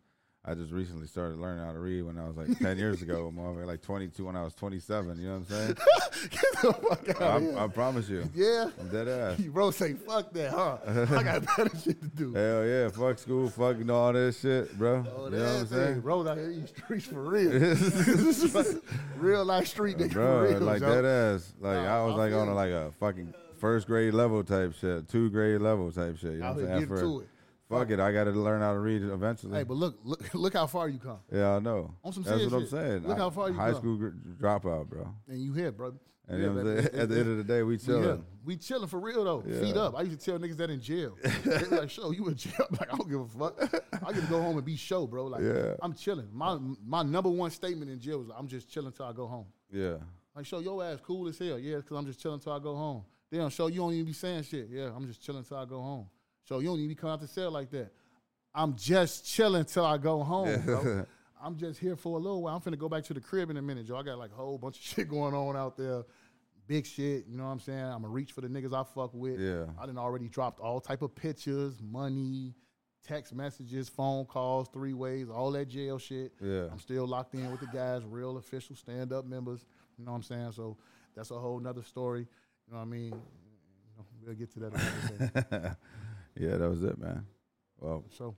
I just recently started learning how to read when I was like 10 years ago, like 22 when I was 27. You know what I'm saying? Get the fuck out of here. I, I promise you. yeah. I'm dead ass. You bro say fuck that, huh? I got better shit to do. Hell yeah, fuck school, fucking all this shit, bro. Oh, you know what I'm saying? Bro, out here these streets for real. this is real life street nigga bro, real. like Joe. that ass. Like Nah, I was I like feel on a, like a fucking first grade level type shit, two grade level type shit. You know what I'm saying? For- to it. Fuck it, I got to learn how to read it eventually. Hey, but look, look, look how far you come, yeah, I know. On some That's serious what I'm shit. saying. Look I- how far you come. high come. school gr- dropout, bro. and you here, brother. And Yeah, you know what I'm baby. saying? At the end of the day, we We chilling. We chilling for real though. Yeah. Feet up. I used to tell niggas that in jail. they be like, "Show you in jail?" I'm like, I don't give a fuck. I get to go home and be show, bro. Like, Yeah. I'm chilling. My my number one statement in jail was, "I'm just chilling till I go home." Yeah, Like, show your ass cool as hell. Yeah, because I'm just chilling till I go home. Damn, show you don't even be saying shit. Yeah, I'm just chilling till I go home. So you don't even be coming out the cell like that. I'm just chilling till I go home, bro. I'm just here for a little while. I'm finna go back to the crib in a minute, Joe. I got like a whole bunch of shit going on out there. big shit. You know what I'm saying? I'm gonna reach for the niggas I fuck with. Yeah. I done already dropped all type of pictures, money, text messages, phone calls, three ways, all that jail shit. Yeah. I'm still locked in with the guys, real official stand up members. You know what I'm saying? So that's a whole nother story. You know what I mean? You know, we'll get to that another day. yeah, that was it, man. Well, So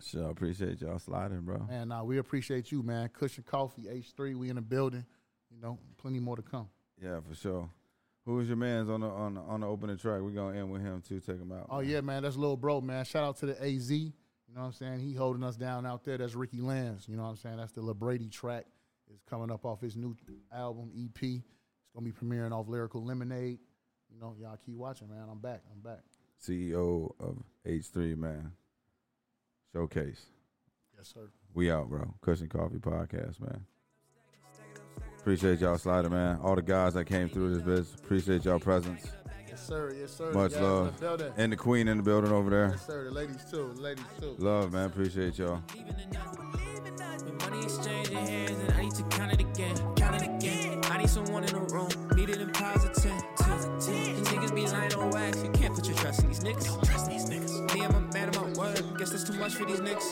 sure, I appreciate y'all sliding, bro. And nah, we appreciate you, man. Kush and Coffee, H3, we in the building. You know, plenty more to come. Yeah, for sure. Who was your man's on the on the, on the opening track? We're gonna end with him too. Take him out. Oh yeah, man, that's little bro, man. Shout out to the AZ. You know what I'm saying? He holding us down out there. That's Ricky Lance. You know what I'm saying? That's the LaBrady track. It's coming up off his new album EP. It's gonna be premiering off Lyrical Lemonade. You know, y'all keep watching, man. I'm back. I'm back. CEO of H3 man. Showcase. Yes, sir. We out, bro. Kush and Coffee Podcast, man. Appreciate y'all sliding, man. All the guys that came through this biz. Appreciate y'all presence. Yes, sir. Yes, sir. Much Guys the love. building. And the queen in the building over there. Yes, sir. The ladies too. The ladies too. Love, man. Appreciate y'all. Money exchanging hands and I need to count it again, count it again. I need someone in the room, need it in piles of 10, 10, 10. These niggas be lying on wax, you can't put your trust in these niggas. Trust these niggas. Me, I'm a man of my word, guess that's too much for these niggas.